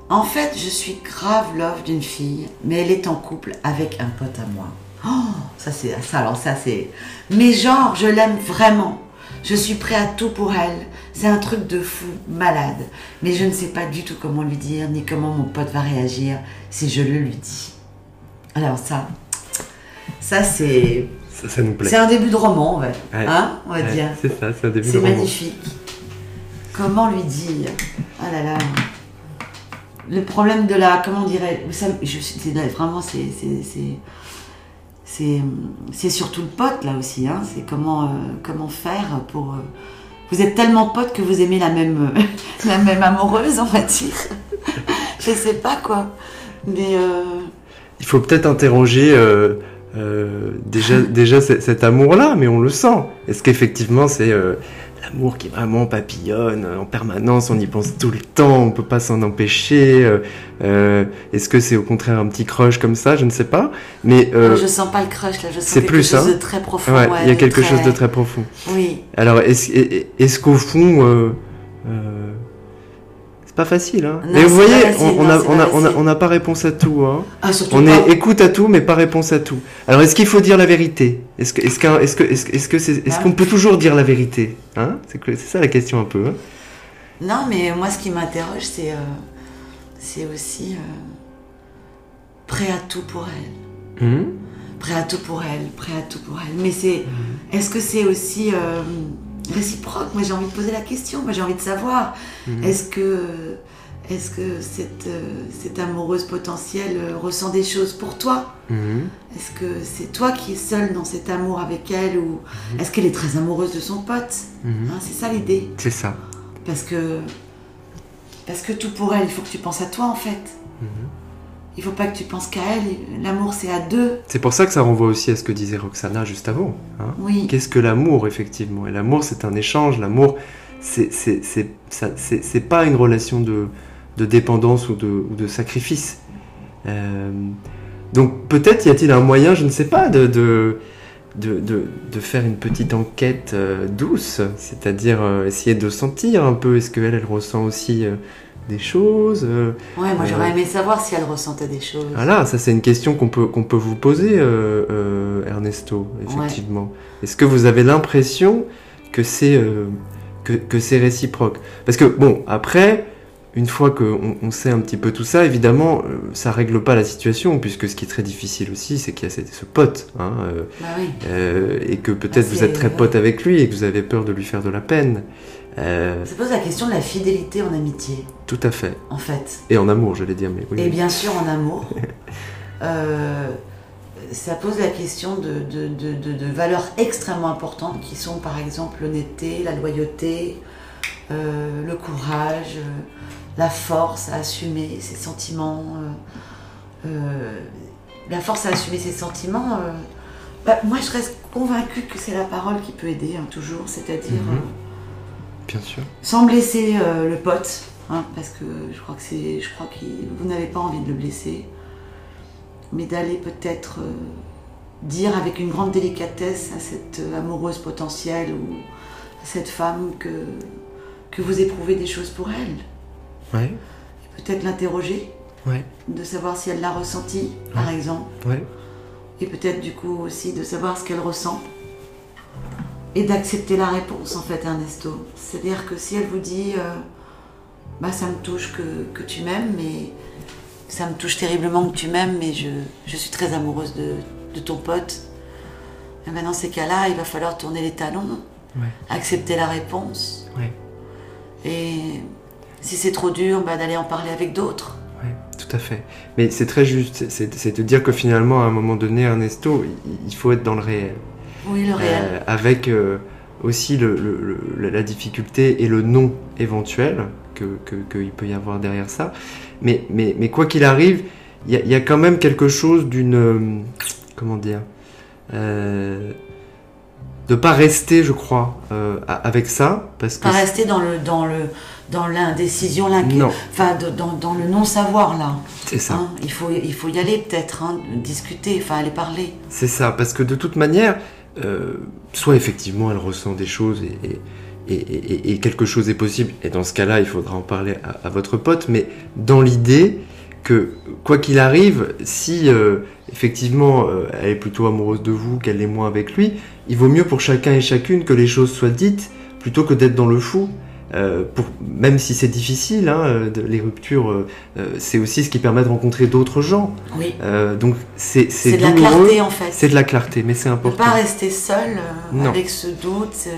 En fait, je suis grave love d'une fille, mais elle est en couple avec un pote à moi. Oh, ça c'est ça alors ça c'est. Mais genre, je l'aime vraiment. Je suis prêt à tout pour elle. C'est un truc de fou, malade. Mais je ne sais pas du tout comment lui dire, ni comment mon pote va réagir si je le lui dis. Alors ça, ça c'est, Ça, ça nous plaît. c'est un début de roman, ouais. Ouais. Hein, on va Ouais, dire. C'est ça, c'est un début de C'est roman. magnifique. Comment lui dire? Ah là là. Le problème de la. Comment ça, je, c'est Vraiment, c'est. surtout le pote là aussi. Hein, c'est comment, euh, faire pour. euh, vous êtes tellement potes que vous aimez la même, [laughs] amoureuse, on va dire. je sais pas quoi. Mais. euh, Il faut peut-être interroger déjà, déjà cet amour-là, mais on le sent. Est-ce qu'effectivement c'est l'amour qui vraiment papillonne euh, en permanence, on y pense tout le temps, on peut pas s'en empêcher euh, euh, Est-ce que c'est au contraire un petit crush comme ça Je ne sais pas. Mais euh, Je sens pas le crush là, je sens c'est quelque plus, chose hein. de très profond. ouais, il y a quelque très- chose de très profond. Oui. Alors est-ce qu'au fond euh, euh, pas facile, hein Non, Mais vous voyez, facile, on- n'a on on on pas réponse à tout, hein Ah, On pas. est écoute à tout, mais pas réponse à tout. Alors, est-ce qu'il faut dire la vérité? Est-ce que, est-ce qu'un- est-ce que, est-ce que, est-ce que c'est- est-ce Bah. qu'on peut toujours dire la vérité Hein? C'est ça la question un peu. hein Non, mais moi, ce qui m'interroge, c'est euh, c'est aussi euh, prêt à tout pour elle. Hum? Prêt à tout pour elle, prêt à tout pour elle. Mais c'est. Est-ce que c'est aussi euh, réciproque Moi, j'ai envie de poser la question. Moi, j'ai envie de savoir. Mhm. Est-ce que. Est-ce que cette, euh, cette amoureuse potentielle euh, ressent des choses pour toi? Hum Est-ce que c'est toi qui es seul dans cet amour avec elle ou Mhm. est-ce qu'elle est très amoureuse de son pote? Hein, C'est ça l'idée. C'est ça. Parce que. Parce que tout pour elle, il faut que tu penses à toi en fait. Il faut pas que tu penses qu'à elle. L'amour, c'est à deux. C'est pour ça que ça renvoie aussi à ce que disait Roxana juste avant. hein. Oui. Qu'est-ce que l'amour, effectivement? Et l'amour, c'est un échange. L'amour, c'est pas une relation de, de dépendance ou de, ou de sacrifice. Euh, donc peut-être y a-t-il un moyen, je ne sais pas, de, de, de, de- faire une petite enquête euh, douce, c'est-à-dire euh, essayer de sentir un peu, est-ce qu'elle, elle ressent aussi des choses euh, Ouais, moi j'aurais Euh, aimé savoir si elle ressentait des choses. Voilà, ça c'est une question qu'on peut, qu'on peut vous poser, euh, Ernesto, effectivement. Est-ce que vous avez l'impression que c'est que, que c'est réciproque? Parce que, bon, après, une fois qu'on on sait un petit peu tout ça, évidemment, ça règle pas la situation, puisque ce qui est très difficile aussi, c'est qu'il y a ce, ce pote, hein, Bah oui. et que peut-être Ah, vous êtes très pote avec lui et que vous avez peur de lui faire de la peine. Euh, Ça pose la question de la fidélité en amitié, tout à fait. en fait. Et en amour, j'allais dire, mais oui. Et bien sûr en amour. [laughs] Euh, ça pose la question de, de, de, de- de valeurs extrêmement importantes qui sont par exemple l'honnêteté, la loyauté, euh, le courage, euh, la force à assumer ses sentiments. euh, euh, la force à assumer ses sentiments. euh, bah, moi, je reste convaincue que c'est la parole qui peut aider, hein, toujours. C'est-à-dire, Mhm. euh, Bien sûr. sans blesser euh, le pote, hein, parce que je crois que c'est, je crois que vous n'avez pas envie de le blesser, mais d'aller peut-être euh, dire avec une grande délicatesse à cette euh, amoureuse potentielle ou à cette femme que que vous éprouvez des choses pour elle, Ouais. et peut-être l'interroger Ouais. de savoir si elle l'a ressenti, par exemple, Ouais. et peut-être du coup aussi de savoir ce qu'elle ressent, et d'accepter la réponse en fait, Ernesto. C'est-à-dire que si elle vous dit, euh, bah ça me touche que, que tu m'aimes, mais ça me touche terriblement que tu m'aimes, mais je, je suis très amoureuse de, de ton pote, et ben dans ces cas-là, il va falloir tourner les talons, Ouais. accepter la réponse, Ouais. et si c'est trop dur, bah, d'aller en parler avec d'autres. Ouais, tout à fait. Mais c'est très juste. C'est de dire que finalement, à un moment donné, Ernesto, il faut être dans le réel. Oui, le réel. Euh, avec euh, aussi le, le- le- la difficulté et le non éventuel que- que- qu'il peut y avoir derrière ça. Mais, mais, mais quoi qu'il arrive, il y, a- il y a quand même quelque chose d'une... euh, comment dire euh, De pas rester, je crois, euh, avec ça, parce que... Pas rester dans le dans le dans l'indécision, enfin dans, dans le non savoir là. c'est ça. hein. il faut il faut y aller peut-être, hein, discuter, enfin aller parler. C'est ça, parce que de toute manière, euh, soit effectivement elle ressent des choses et, quelque chose est possible, et dans ce cas-là, il faudra en parler à, votre pote, mais dans l'idée que, quoi qu'il arrive, si euh, effectivement euh, elle est plutôt amoureuse de vous, qu'elle l'est moins avec lui, il vaut mieux pour chacun et chacune que les choses soient dites plutôt que d'être dans le fou. Euh, pour, même si c'est difficile, hein, euh, de- les ruptures, euh, c'est aussi ce qui permet de rencontrer d'autres gens. Oui. Euh, donc c'est de la clarté en fait. C'est de la clarté, mais c'est Ne important. pas rester seul avec ce doute, ce,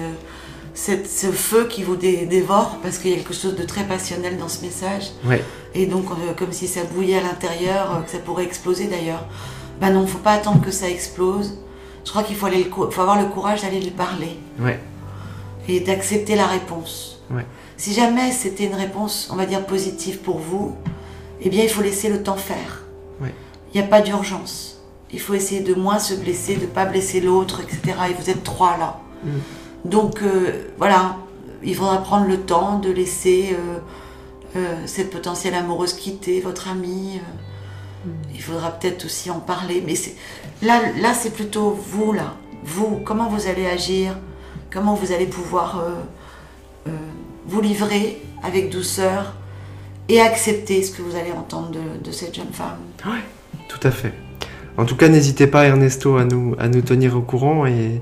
cette- ce feu qui vous dé- dévore, parce qu'il y a quelque chose de très passionnel dans ce message. Ouais. Et donc, comme si ça bouillait à l'intérieur, que ça pourrait exploser d'ailleurs. Ben non, faut pas attendre que ça explose. Je crois qu'il faut, aller le cou- faut avoir le courage d'aller lui parler Ouais. Et d'accepter la réponse. Ouais. Si jamais c'était une réponse, on va dire positive pour vous, eh bien, il faut laisser le temps faire. Ouais. Il n'y a pas d'urgence. Il faut essayer de moins se blesser, de pas blesser l'autre, etc. Et vous êtes trois là. Mm. Donc euh, voilà, il faudra prendre le temps de laisser euh, euh, cette potentielle amoureuse quitter votre ami. euh. Il faudra peut-être aussi en parler. Mais là, là c'est plutôt vous, là. Vous, comment vous allez agir? Comment vous allez pouvoir euh, euh, vous livrer avec douceur et accepter ce que vous allez entendre de, de cette jeune femme? Ouais, tout à fait. En tout cas, n'hésitez pas, Ernesto, à nous, à nous tenir au courant et,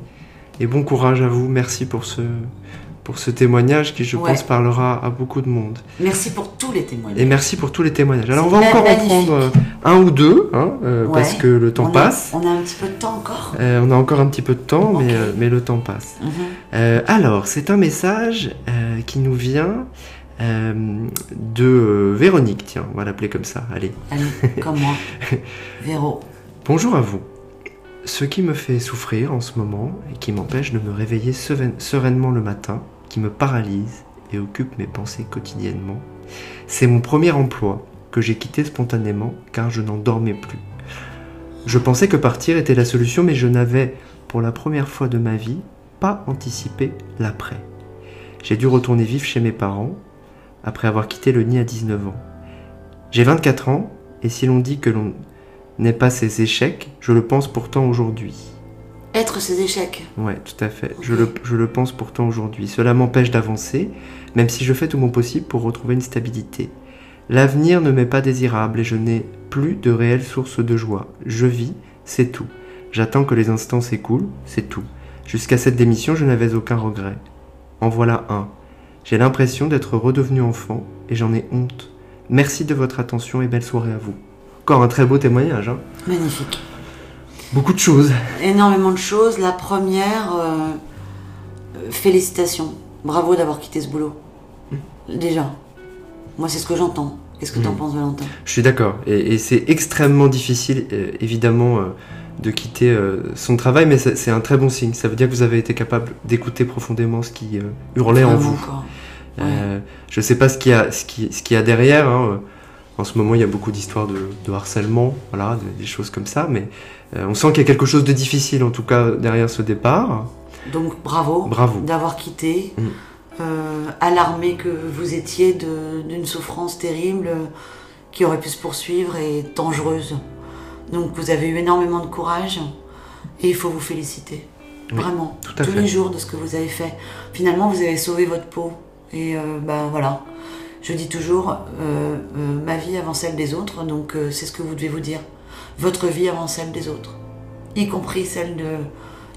et bon courage à vous. Merci pour ce, pour ce témoignage qui, je Ouais. pense, parlera à beaucoup de monde. Merci pour tous les témoignages. Et merci pour tous les témoignages. Alors, on va encore en prendre euh, un ou deux, hein, euh, Ouais. parce que le temps on a- passe. on a un petit peu de temps encore. Euh, on a encore un petit peu de temps, mais, euh, mais le temps passe. Mhm. Alors, c'est un message qui nous vient de Véronique, tiens, on va l'appeler comme ça, allez. Allez, [laughs] comme moi. Véro. Bonjour à vous. Ce qui me fait souffrir en ce moment et qui m'empêche de me réveiller sereine- sereinement le matin, qui me paralyse et occupe mes pensées quotidiennement, c'est mon premier emploi que j'ai quitté spontanément car je n'en dormais plus. Je pensais que partir était la solution mais je n'avais, pour la première fois de ma vie, pas anticipé l'après. J'ai dû retourner vivre chez mes parents après avoir quitté le nid à 19 ans. J'ai 24 ans et si l'on dit que l'on n'est pas ses échecs, je le pense pourtant aujourd'hui. Être ses échecs. Ouais, tout à fait. Je, le, je le pense pourtant aujourd'hui. Cela m'empêche d'avancer, même si je fais tout mon possible pour retrouver une stabilité. L'avenir ne m'est pas désirable et je n'ai plus de réelle source de joie. Je vis, c'est tout. J'attends que les instants s'écoulent, c'est tout. Jusqu'à cette démission, je n'avais aucun regret. En voilà un. J'ai l'impression d'être redevenu enfant et j'en ai honte. Merci de votre attention et belle soirée à vous. Encore un très beau témoignage, hein. Magnifique. Beaucoup de choses. Énormément de choses. La première, euh, félicitations. Bravo d'avoir quitté ce boulot. Déjà. Moi, c'est ce que j'entends. Qu'est-ce que t'en Mhm. penses, Valentin? Je suis d'accord. Et, et c'est extrêmement difficile, euh, évidemment, euh, de quitter euh, son travail, mais c'est un très bon signe. Ça veut dire que vous avez été capable d'écouter profondément ce qui hurlait en vous. je sais pas ce qu'il y a, ce qui, ce qu'il y a derrière. hein. En ce moment, il y a beaucoup d'histoires de, de harcèlement, voilà, de- des choses comme ça, mais on sent qu'il y a quelque chose de difficile, en tout cas, derrière ce départ. Donc, bravo. Bravo. D'avoir quitté. Mm. euh, alarmé que vous étiez d'une souffrance terrible euh, qui aurait pu se poursuivre et dangereuse. Donc, vous avez eu énormément de courage et il faut vous féliciter. Oui, Vraiment. tout à tous fait. les jours de ce que vous avez fait. Finalement, vous avez sauvé votre peau. Et euh, ben voilà. Je dis toujours, euh, euh, ma vie avant celle des autres, donc euh, c'est ce que vous devez vous dire. Votre vie avant celle des autres. Y compris celle de...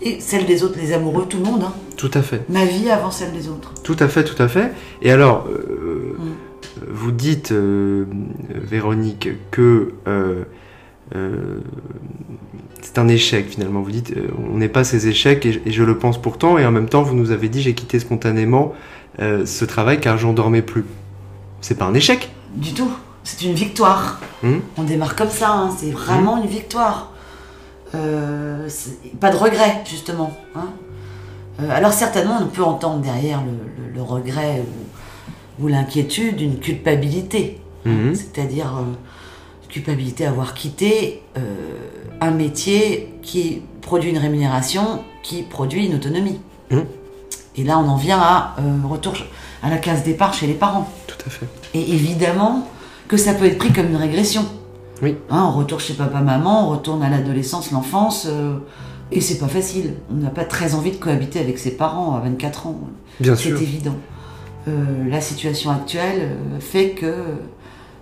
Et celle des autres, les amoureux, tout le monde. Hein. Tout à fait. Ma vie avant celle des autres. Tout à fait, tout à fait. Et alors, euh, Mm. vous dites, euh, Véronique, que euh, c'est un échec finalement. Vous dites, on n'est pas ces échecs, et, et je le pense pourtant. Et en même temps, vous nous avez dit, j'ai quitté spontanément ce travail car j'en dormais plus. C'est pas un échec. Du tout. C'est une victoire. Hmm On démarre comme ça, hein. c'est vraiment une victoire. Euh, pas de regret, justement. hein. Euh, alors certainement, on peut entendre derrière le, le- le regret ou, ou l'inquiétude une culpabilité. Mhm. C'est-à-dire euh, culpabilité à avoir quitté un métier qui produit une rémunération, qui produit une autonomie. Et là, on en vient à retour à la case départ chez les parents. Tout à fait. Et évidemment que ça peut être pris comme une régression. Oui. Hein, on retourne chez papa-maman, on retourne à l'adolescence, l'enfance, euh, et c'est pas facile. On n'a pas très envie de cohabiter avec ses parents à 24 ans. Bien C'est sûr. évident. Euh, la situation actuelle euh, fait que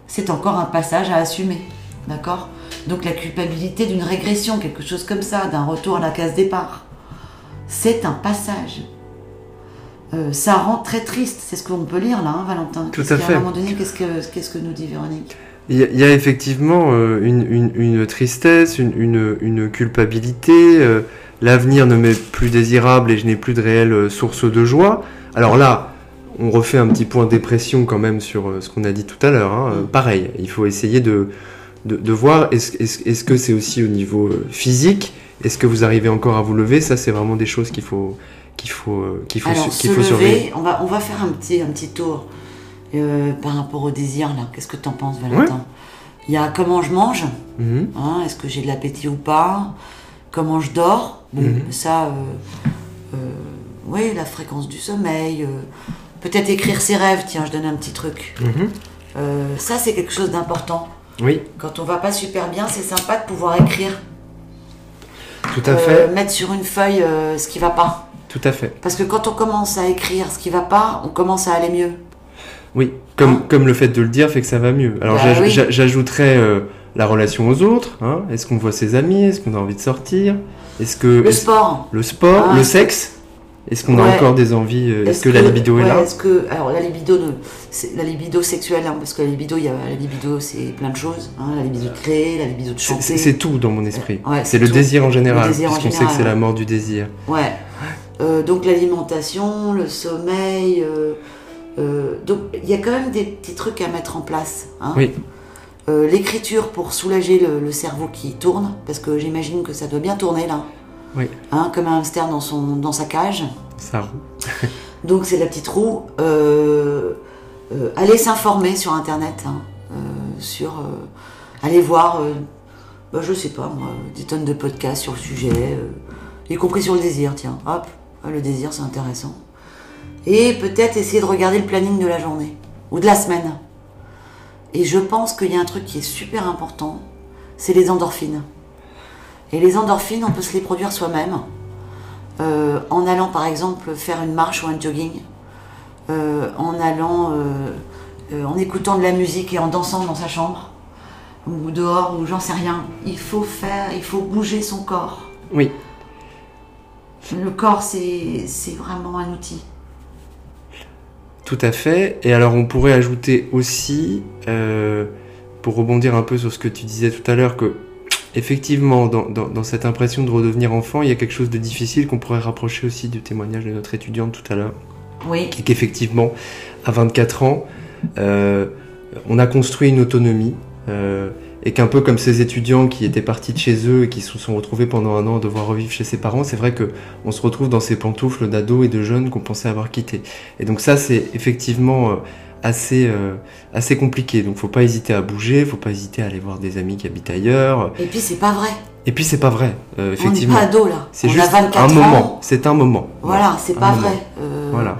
c'est encore un passage à assumer. D'accord? Donc la culpabilité d'une régression, quelque chose comme ça, d'un retour à la case départ, c'est un passage. Euh, ça rend très triste, c'est ce qu'on peut lire là, hein, Valentin. Tout à fait. À un moment donné, qu'est-ce que, qu'est-ce que nous dit Véronique? Il y, a- il y a effectivement euh, une, une- une tristesse, une, une- culpabilité. euh, L'avenir ne m'est plus désirable et je n'ai plus de réelle source de joie. Alors là, on refait un petit point dépression quand même sur ce qu'on a dit tout à l'heure. hein. Pareil, il faut essayer de, de, de voir est-ce est-ce- est-ce que c'est aussi au niveau physique? Est-ce que vous arrivez encore à vous lever? Ça, c'est vraiment des choses qu'il faut qu'il faut euh, qu'il faut Alors, su- qu'il se faut lever, surveiller. on va, on va faire un petit, un petit tour euh, par rapport au désir là. Qu'est-ce que t'en penses, Valentin? Il y a comment je mange, Mhm. hein, est-ce que j'ai de l'appétit ou pas? Comment je dors? Bon, Mhm. ça, euh, oui, la fréquence du sommeil. Peut-être écrire ses rêves, tiens, je donne un petit truc. Mhm. Ça, c'est quelque chose d'important. Oui, Quand on va pas super bien, c'est sympa de pouvoir écrire. tout à Euh, fait, mettre sur une feuille euh, ce qui va pas. Tout à fait. Parce que quand on commence à écrire ce qui va pas, on commence à aller mieux. Oui, comme, Hein comme le fait de le dire fait que ça va mieux. Alors Bah oui. j'ajouterais euh, la relation aux autres. hein. Est-ce qu'on voit ses amis? Est-ce qu'on a envie de sortir? Est-ce que Le sport. le sport, Ah, le sexe? Est-ce qu'on a encore des envies euh, Est-ce que, la libido est là? Est-ce que alors la libido, la libido sexuelle, hein, parce que la libido, il y a la libido, c'est plein de choses. hein, la libido de créer, la libido de chanter. C'est tout dans mon esprit. Ouais, c'est le tout. désir en général, en puisqu'on sait que c'est la mort du désir. Ouais. Euh, donc l'alimentation, le sommeil. euh, euh, donc il y a quand même des petits trucs à mettre en place. hein. Oui. L'écriture pour soulager le, le cerveau qui tourne, parce que j'imagine que ça doit bien tourner là. Oui. Hein, comme un hamster dans, son, dans sa cage. Ça roule. [laughs] Donc c'est la petite roue. Allez s'informer sur internet, hein, sur allez voir, bah, je sais pas moi, des tonnes de podcasts sur le sujet, euh, y compris sur le désir. Tiens, hop, le désir c'est intéressant. Et peut-être essayer de regarder le planning de la journée ou de la semaine. Et je pense qu'il y a un truc qui est super important, c'est les endorphines. Et les endorphines, on peut se les produire soi-même. Euh, en allant par exemple faire une marche ou un jogging, euh, en allant, euh, en écoutant de la musique et en dansant dans sa chambre, ou dehors, ou j'en sais rien. Il faut faire, il faut bouger son corps. Oui. Le corps, c'est vraiment un outil. Tout à fait. Et alors on pourrait ajouter aussi, euh, pour rebondir un peu sur ce que tu disais tout à l'heure, que effectivement, dans, dans- dans cette impression de redevenir enfant, il y a quelque chose de difficile qu'on pourrait rapprocher aussi du témoignage de notre étudiante tout à l'heure. Oui, Et qu'effectivement, à 24 ans, euh, on a construit une autonomie. euh, et qu'un peu comme ces étudiants qui étaient partis de chez eux et qui se sont retrouvés pendant un an à devoir revivre chez ses parents, c'est vrai que on se retrouve dans ces pantoufles d'ados et de jeunes qu'on pensait avoir quittés. Et donc ça, c'est effectivement euh, assez, euh, assez compliqué. Donc faut pas hésiter à bouger, faut pas hésiter à aller voir des amis qui habitent ailleurs. et puis c'est pas vrai. Et puis c'est pas vrai, euh, On n'est effectivement. pas ado là. C'est juste a 24 un ans. moment. C'est un moment. Voilà, c'est un pas moment. vrai. Euh, Voilà.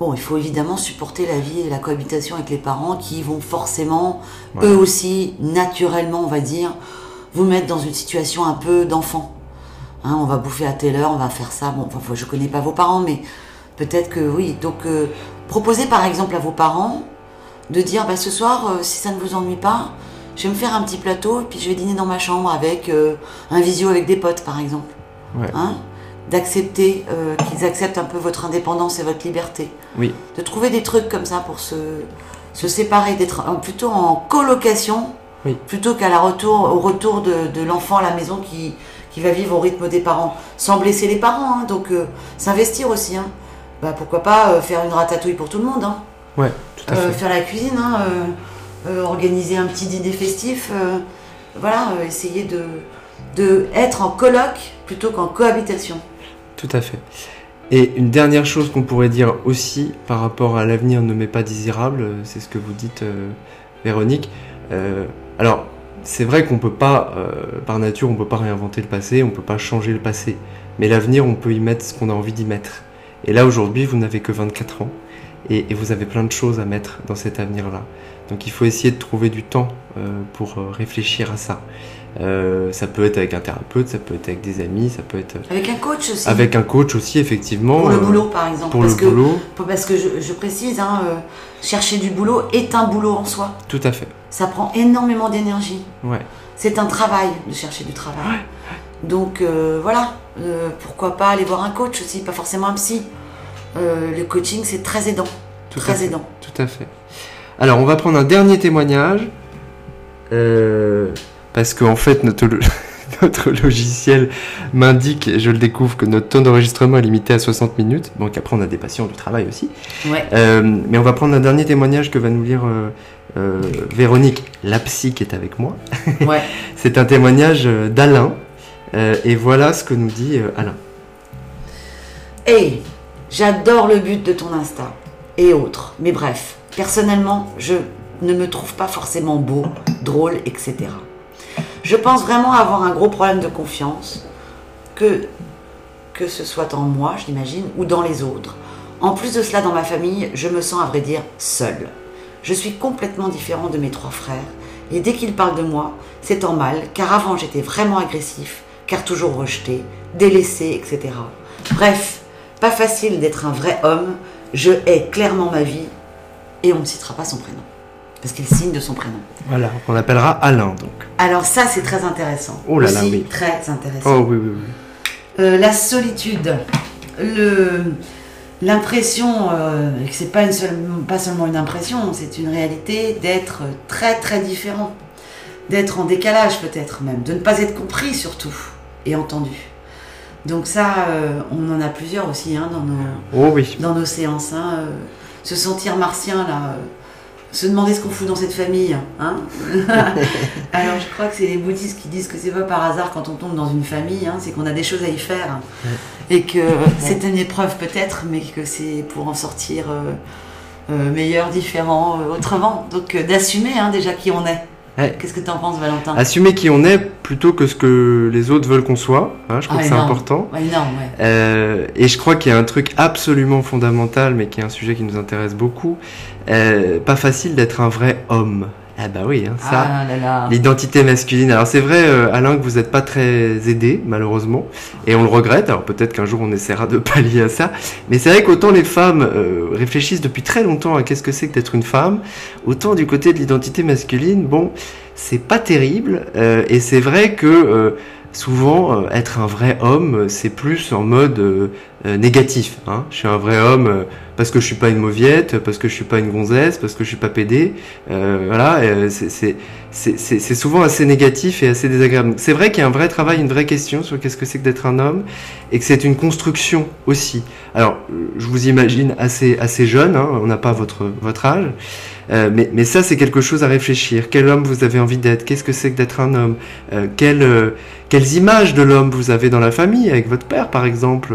Bon, il faut évidemment supporter la vie et la cohabitation avec les parents qui vont forcément, eux aussi, naturellement, on va dire, vous mettre dans une situation un peu d'enfant. Hein, on va bouffer à telle heure, on va faire ça. Bon, enfin, je connais pas vos parents, mais peut-être que oui. Donc, euh, proposez par exemple à vos parents de dire bah, ce soir, euh, si ça ne vous ennuie pas, je vais me faire un petit plateau et puis je vais dîner dans ma chambre avec euh, un visio avec des potes par exemple. Ouais. Hein D'accepter, euh, qu'ils acceptent un peu votre indépendance et votre liberté. Oui. De trouver des trucs comme ça pour se, se séparer, d'être plutôt en colocation Oui. plutôt qu'à la retour, au retour de, de l'enfant à la maison qui, qui va vivre au rythme des parents, sans blesser les parents. hein. donc euh, s'investir aussi. hein. Bah, pourquoi pas euh, faire une ratatouille pour tout le monde. hein. Ouais, tout à Euh, fait. faire la cuisine, organiser un petit dîner festif, voilà, essayer de, de être en coloc plutôt qu'en cohabitation. Tout à fait. Et une dernière chose qu'on pourrait dire aussi par rapport à l'avenir ne m'est pas désirable, euh, c'est ce que vous dites, euh, Véronique. Euh, alors, c'est vrai qu'on peut pas, par nature, on peut pas réinventer le passé, on peut pas changer le passé. Mais l'avenir, on peut y mettre ce qu'on a envie d'y mettre. Et là, aujourd'hui, vous n'avez que 24 ans et, vous avez plein de choses à mettre dans cet avenir-là. Donc, il faut essayer de trouver du temps pour réfléchir à ça. Euh, ça peut être avec un thérapeute, ça peut être avec des amis, ça peut être Avec un coach aussi. avec un coach aussi, effectivement. pour le euh, boulot, par exemple. Pour parce, le que, boulot, parce que je, je précise, hein, euh, chercher du boulot est un boulot en soi. tout à fait. Ça prend énormément d'énergie. Ouais. C'est un travail de chercher du travail. Donc euh, voilà, Euh, pourquoi pas aller voir un coach aussi, pas forcément un psy. Euh, le coaching, c'est très aidant. Tout très aidant. Tout à fait. Alors, on va prendre un dernier témoignage. euh, parce qu'en fait, notre, lo- [laughs] notre logiciel m'indique, et je le découvre, que notre temps d'enregistrement est limité à 60 minutes. Donc après, on a des patients du travail aussi. Ouais. Euh, mais on va prendre un dernier témoignage que va nous lire euh, euh, Véronique, la psy qui est avec moi. ouais. [laughs] C'est un témoignage d'Alain. Et voilà ce que nous dit Alain. Hey, j'adore le but de ton Insta et autres. Mais bref, personnellement, je ne me trouve pas forcément beau, drôle, etc. Je pense vraiment avoir un gros problème de confiance, que, que ce soit en moi, je l'imagine, ou dans les autres. En plus de cela, dans ma famille, je me sens à vrai dire seule. Je suis complètement différent de mes trois frères, et dès qu'ils parlent de moi, c'est en mal, car avant j'étais vraiment agressif, car toujours rejeté, délaissé, etc. Bref, pas facile d'être un vrai homme, je hais clairement ma vie, et on ne citera pas son prénom, parce qu'il signe de son prénom. Voilà, on l'appellera Alain donc. Alors ça, c'est très intéressant. Oh là là, Aussi oui. très intéressant. Oh oui, oui, oui. Euh, la solitude, le, l'impression, euh, que c'est pas, une seule, pas seulement une impression, c'est une réalité d'être très très différent, d'être en décalage peut-être même, de ne pas être compris surtout et entendu. Donc ça, euh, on en a plusieurs aussi hein, dans, nos, Oh oui. dans nos séances. hein, euh, se sentir martien là, se demander ce qu'on fout dans cette famille. Hein [laughs] Alors je crois que c'est les bouddhistes qui disent que c'est pas par hasard quand on tombe dans une famille, hein, c'est qu'on a des choses à y faire et que c'est une épreuve peut-être, mais que c'est pour en sortir euh, euh, meilleur, différent, euh, autrement. Donc d'assumer hein, déjà qui on est. Ouais. Qu'est-ce que tu en penses, Valentin? Assumer qui on est plutôt que ce que les autres veulent qu'on soit. hein, je crois Ah, que c'est important. Ouais, énorme, ouais. Euh, et je crois qu'il y a un truc absolument fondamental, mais qui est un sujet qui nous intéresse beaucoup. Euh, pas facile d'être un vrai homme. Ah bah oui, hein, ça. ah. L'identité masculine. Alors c'est vrai, euh, Alain, que vous n'êtes pas très aidé, malheureusement, et on le regrette. Alors peut-être qu'un jour on essaiera de [laughs] pallier à ça. Mais c'est vrai qu'autant les femmes euh, réfléchissent depuis très longtemps à qu'est-ce que c'est que d'être une femme, autant du côté de l'identité masculine, bon, c'est pas terrible. euh, et c'est vrai que souvent, être un vrai homme, c'est plus en mode euh, négatif. Hein. Je suis un vrai homme euh, parce que je suis pas une mauviette, parce que je suis pas une gonzesse, parce que je suis pas pédé. Euh, voilà, c'est- souvent assez négatif et assez désagréable. C'est vrai qu'il y a un vrai travail, une vraie question sur qu'est-ce que c'est que d'être un homme et que c'est une construction aussi. Alors, je vous imagine assez, assez jeune, hein, on n'a pas votre, votre âge, mais, mais ça c'est quelque chose à réfléchir. Quel homme vous avez envie d'être? Qu'est-ce que c'est que d'être un homme? Quelle, Quelles images de l'homme vous avez dans la famille, avec votre père par exemple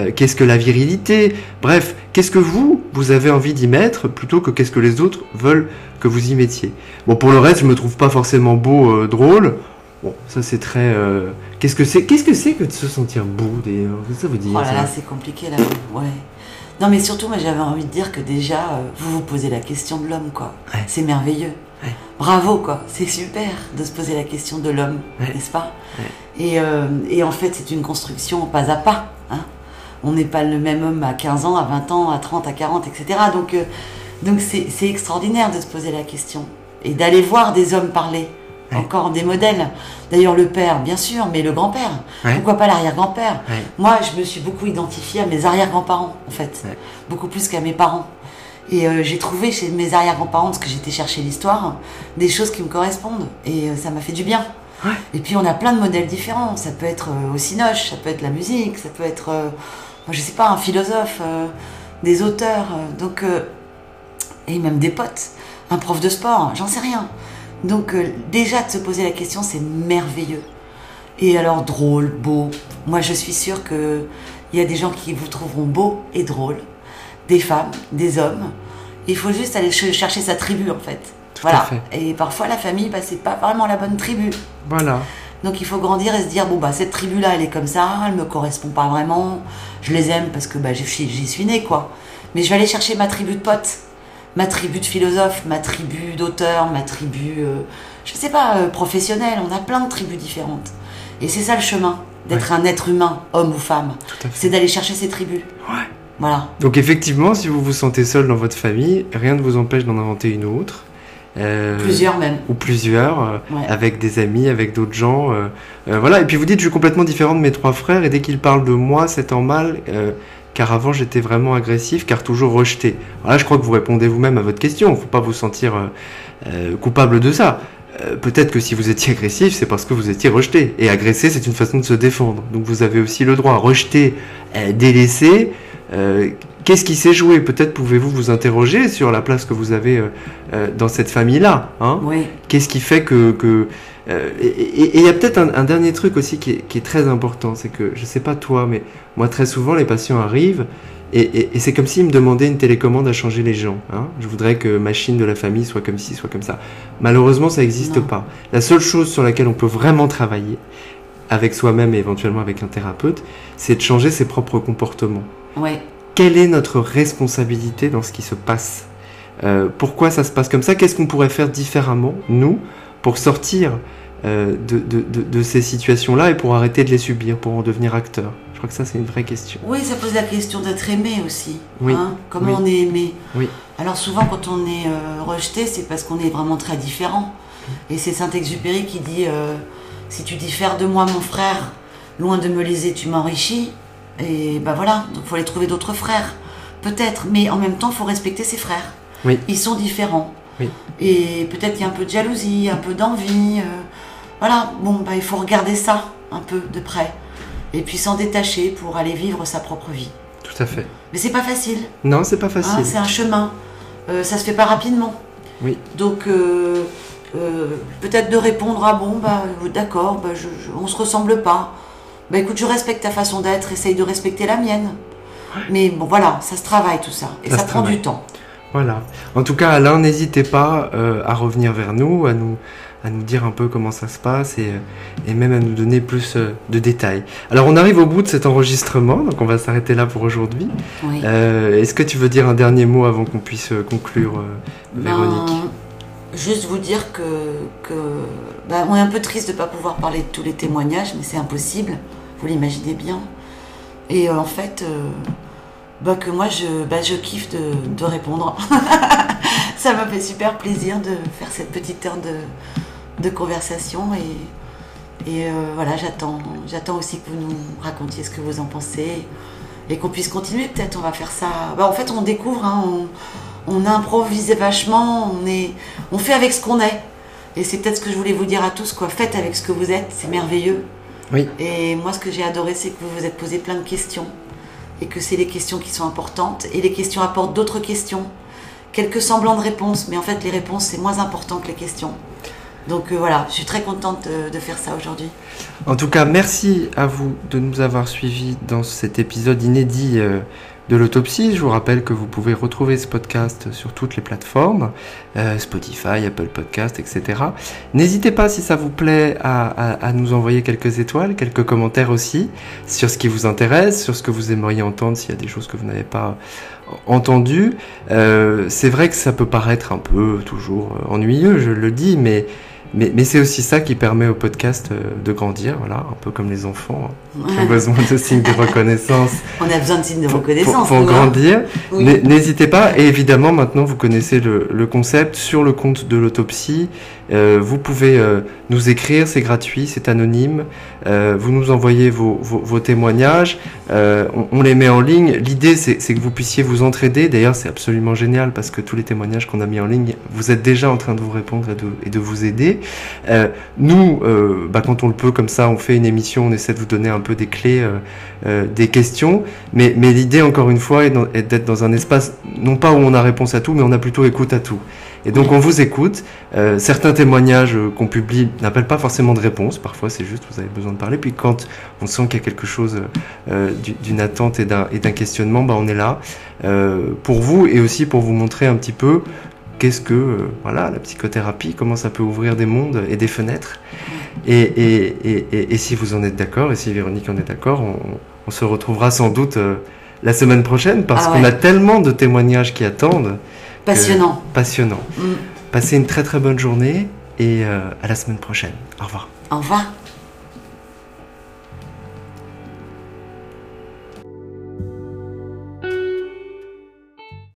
Euh, Qu'est-ce que la virilité? Bref, qu'est-ce que vous, vous avez envie d'y mettre plutôt que qu'est-ce que les autres veulent que vous y mettiez? Bon, pour le reste, je me trouve pas forcément beau, euh, drôle. Bon, ça c'est très. euh, Qu'est-ce que c'est Qu'est-ce que c'est que de se sentir beau d'ailleurs? Qu'est-ce que ça veut dire Oh là là, c'est compliqué là. Ouais. Non, mais surtout, moi, j'avais envie de dire que déjà, vous vous posez la question de l'homme, quoi. Ouais. C'est merveilleux. Ouais. Bravo, quoi. C'est super de se poser la question de l'homme, Ouais. n'est-ce pas? Et, euh, et en fait, c'est une construction pas à pas. Hein. On n'est pas le même homme à 15 ans, à 20 ans, à 30, à 40, etc. Donc, euh, Donc c'est extraordinaire de se poser la question et d'aller voir des hommes parler. Ouais. Encore des modèles. D'ailleurs, le père, bien sûr, mais le grand-père. Ouais. Pourquoi pas l'arrière-grand-père? Ouais. Moi, je me suis beaucoup identifiée à mes arrière-grands-parents, en fait. Beaucoup plus qu'à mes parents. Et euh, j'ai trouvé chez mes arrière-grands-parents, parce que j'étais chercher l'histoire, des choses qui me correspondent. Et euh, ça m'a fait du bien. Et puis, on a plein de modèles différents. Ça peut être euh, au cinoche, ça peut être la musique, ça peut être, je sais pas, un philosophe, euh, des auteurs. euh, donc, euh, et même des potes, un prof de sport, j'en sais rien. Donc déjà de se poser la question, c'est merveilleux. Et alors drôle, beau. Moi je suis sûre que il y a des gens qui vous trouveront beau et drôle, des femmes, des hommes. Il faut juste aller ch- chercher sa tribu en fait. Tout voilà. fait. Et parfois la famille, bah, c'est pas vraiment la bonne tribu. Voilà. Donc il faut grandir et se dire bon bah cette tribu là elle est comme ça, elle me correspond pas vraiment. Je les aime parce que bah j'y suis, née quoi. Mais je vais aller chercher ma tribu de potes, ma tribu de philosophes, ma tribu d'auteurs, ma tribu euh, je sais pas euh, professionnelle. On a plein de tribus différentes. Et c'est ça le chemin d'être un être humain, homme ou femme. C'est d'aller chercher ses tribus. Ouais. Voilà. Donc effectivement, si vous vous sentez seul dans votre famille, rien ne vous empêche d'en inventer une autre. Euh, Plusieurs même. Ou plusieurs, euh, Ouais. avec des amis, avec d'autres gens. euh, voilà, et puis vous dites, je suis complètement différent de mes trois frères, et dès qu'ils parlent de moi, c'est en mal, car avant j'étais vraiment agressif, car toujours rejeté. Voilà, je crois que vous répondez vous-même à votre question, faut pas vous sentir coupable de ça. Peut-être que si vous étiez agressif, c'est parce que vous étiez rejeté. Et agresser, c'est une façon de se défendre. Donc vous avez aussi le droit. Rejeter, euh, délaisser, euh, qu'est-ce qui s'est joué? Peut-être pouvez-vous vous interroger sur la place que vous avez euh, euh, dans cette famille-là. Hein? Oui. Qu'est-ce qui fait que... que euh, et- il y a peut-être un, un dernier truc aussi qui est, qui est très important, c'est que, je sais pas toi, mais moi très souvent les patients arrivent et, et- et c'est comme s'ils me demandaient une télécommande à changer les gens. hein? Je voudrais que machine de la famille soit comme ci, soit comme ça. Malheureusement, ça n'existe pas. La seule chose sur laquelle on peut vraiment travailler, avec soi-même et éventuellement avec un thérapeute, c'est de changer ses propres comportements Ouais. quelle est notre responsabilité dans ce qui se passe? Euh, Pourquoi ça se passe comme ça? Qu'est-ce qu'on pourrait faire différemment, nous, pour sortir euh, de, de- de- de ces situations-là et pour arrêter de les subir, pour en devenir acteur Je crois que ça, c'est une vraie question. Oui, ça pose la question d'être aimé aussi. Oui. hein. Comment Oui. on est aimé? Oui. Alors souvent, quand on est euh, rejeté, c'est parce qu'on est vraiment très différent. Et c'est Saint-Exupéry qui dit Si tu diffères de moi, mon frère, loin de me léser, tu m'enrichis. Et ben voilà, donc faut aller trouver d'autres frères. Peut-être, mais en même temps, il faut respecter ses frères. Oui. Ils sont différents. Oui. Et peut-être qu'il y a un peu de jalousie, un peu d'envie. euh, voilà, bon, bah, il faut regarder ça un peu de près. Et puis s'en détacher pour aller vivre sa propre vie. Tout à fait. Mais c'est pas facile. Non, c'est pas hein, facile. c'est un chemin. Euh, ça se fait pas rapidement. Oui. Donc euh, peut-être de répondre ah bon bah d'accord bah, je, je- on se ressemble pas. Bah écoute je respecte ta façon d'être, essaye de respecter la mienne. Mais bon voilà ça se travaille tout ça et Ça prend travaille. du temps. Voilà. En tout cas, Alain, n'hésitez pas euh, à revenir vers nous, à nous, à nous dire un peu comment ça se passe et, euh, et même à nous donner plus euh, de détails. Alors, on arrive au bout de cet enregistrement, donc on va s'arrêter là pour aujourd'hui. Oui. Euh, Est-ce que tu veux dire un dernier mot avant qu'on puisse conclure, euh, Véronique? Ben, Juste vous dire que, que ben, on est un peu triste de ne pas pouvoir parler de tous les témoignages, mais c'est impossible, vous l'imaginez bien. Et euh, en fait, euh, ben, que moi je, ben, je kiffe de, répondre. [laughs] Ça m'a fait super plaisir de faire cette petite heure de, conversation et, euh, voilà, j'attends, j'attends aussi que vous nous racontiez ce que vous en pensez et qu'on puisse continuer. Peut-être on va faire ça. Ben, en fait, on découvre, hein, on, on improvise vachement, on, est, on fait avec ce qu'on est. Et c'est peut-être ce que je voulais vous dire à tous, quoi. Faites avec ce que vous êtes, c'est merveilleux. Oui. Et moi, ce que j'ai adoré, c'est que vous vous êtes posé plein de questions. Et que c'est les questions qui sont importantes. Et les questions apportent d'autres questions. Quelques semblants de réponses. Mais en fait, les réponses, c'est moins important que les questions. Donc euh, voilà, je suis très contente de, de faire ça aujourd'hui. En tout cas, merci à vous de nous avoir suivis dans cet épisode inédit euh, de l'autopsie. Je vous rappelle que vous pouvez retrouver ce podcast sur toutes les plateformes, euh, Spotify, Apple Podcast, etc. N'hésitez pas, si ça vous plaît, à, nous envoyer quelques étoiles, quelques commentaires aussi, sur ce qui vous intéresse, sur ce que vous aimeriez entendre, s'il y a des choses que vous n'avez pas entendues. Euh, C'est vrai que ça peut paraître un peu toujours euh, ennuyeux, je le dis, mais mais, mais c'est aussi ça qui permet au podcast euh, de grandir, voilà, un peu comme les enfants hein, qui ont Ouais. besoin de [laughs] signes de reconnaissance On a besoin de signes de reconnaissance. pour- pour hein. grandir. Oui. N'hésitez pas, et évidemment maintenant vous connaissez le, le concept sur le compte de l'autopsie. Euh, vous pouvez euh, nous écrire, c'est gratuit, c'est anonyme. euh, vous nous envoyez vos, témoignages, on, les met en ligne. L'idée c'est que vous puissiez vous entraider. D'ailleurs c'est absolument génial parce que tous les témoignages qu'on a mis en ligne, vous êtes déjà en train de vous répondre et de, vous aider. Nous, bah, quand on le peut comme ça, on fait une émission, on essaie de vous donner un peu des clés, des questions. Mais, mais l'idée, encore une fois, est d'être dans un espace, non pas où on a réponse à tout, mais on a plutôt écoute à tout. Et donc on vous écoute. Euh, certains témoignages qu'on publie n'appellent pas forcément de réponse. Parfois c'est juste vous avez besoin de parler. Puis quand on sent qu'il y a quelque chose euh, du- d'une attente et d'un questionnement, bah, on est là euh, pour vous et aussi pour vous montrer un petit peu qu'est-ce que voilà la psychothérapie, comment ça peut ouvrir des mondes et des fenêtres. Et, et, et, et- et si vous en êtes d'accord, et si Véronique en est d'accord, on, on se retrouvera sans doute la semaine prochaine parce Ah qu'on a tellement de témoignages qui attendent. Passionnant. Passionnant. Mm. Passez une très très bonne journée et euh, à la semaine prochaine. Au revoir. Au revoir.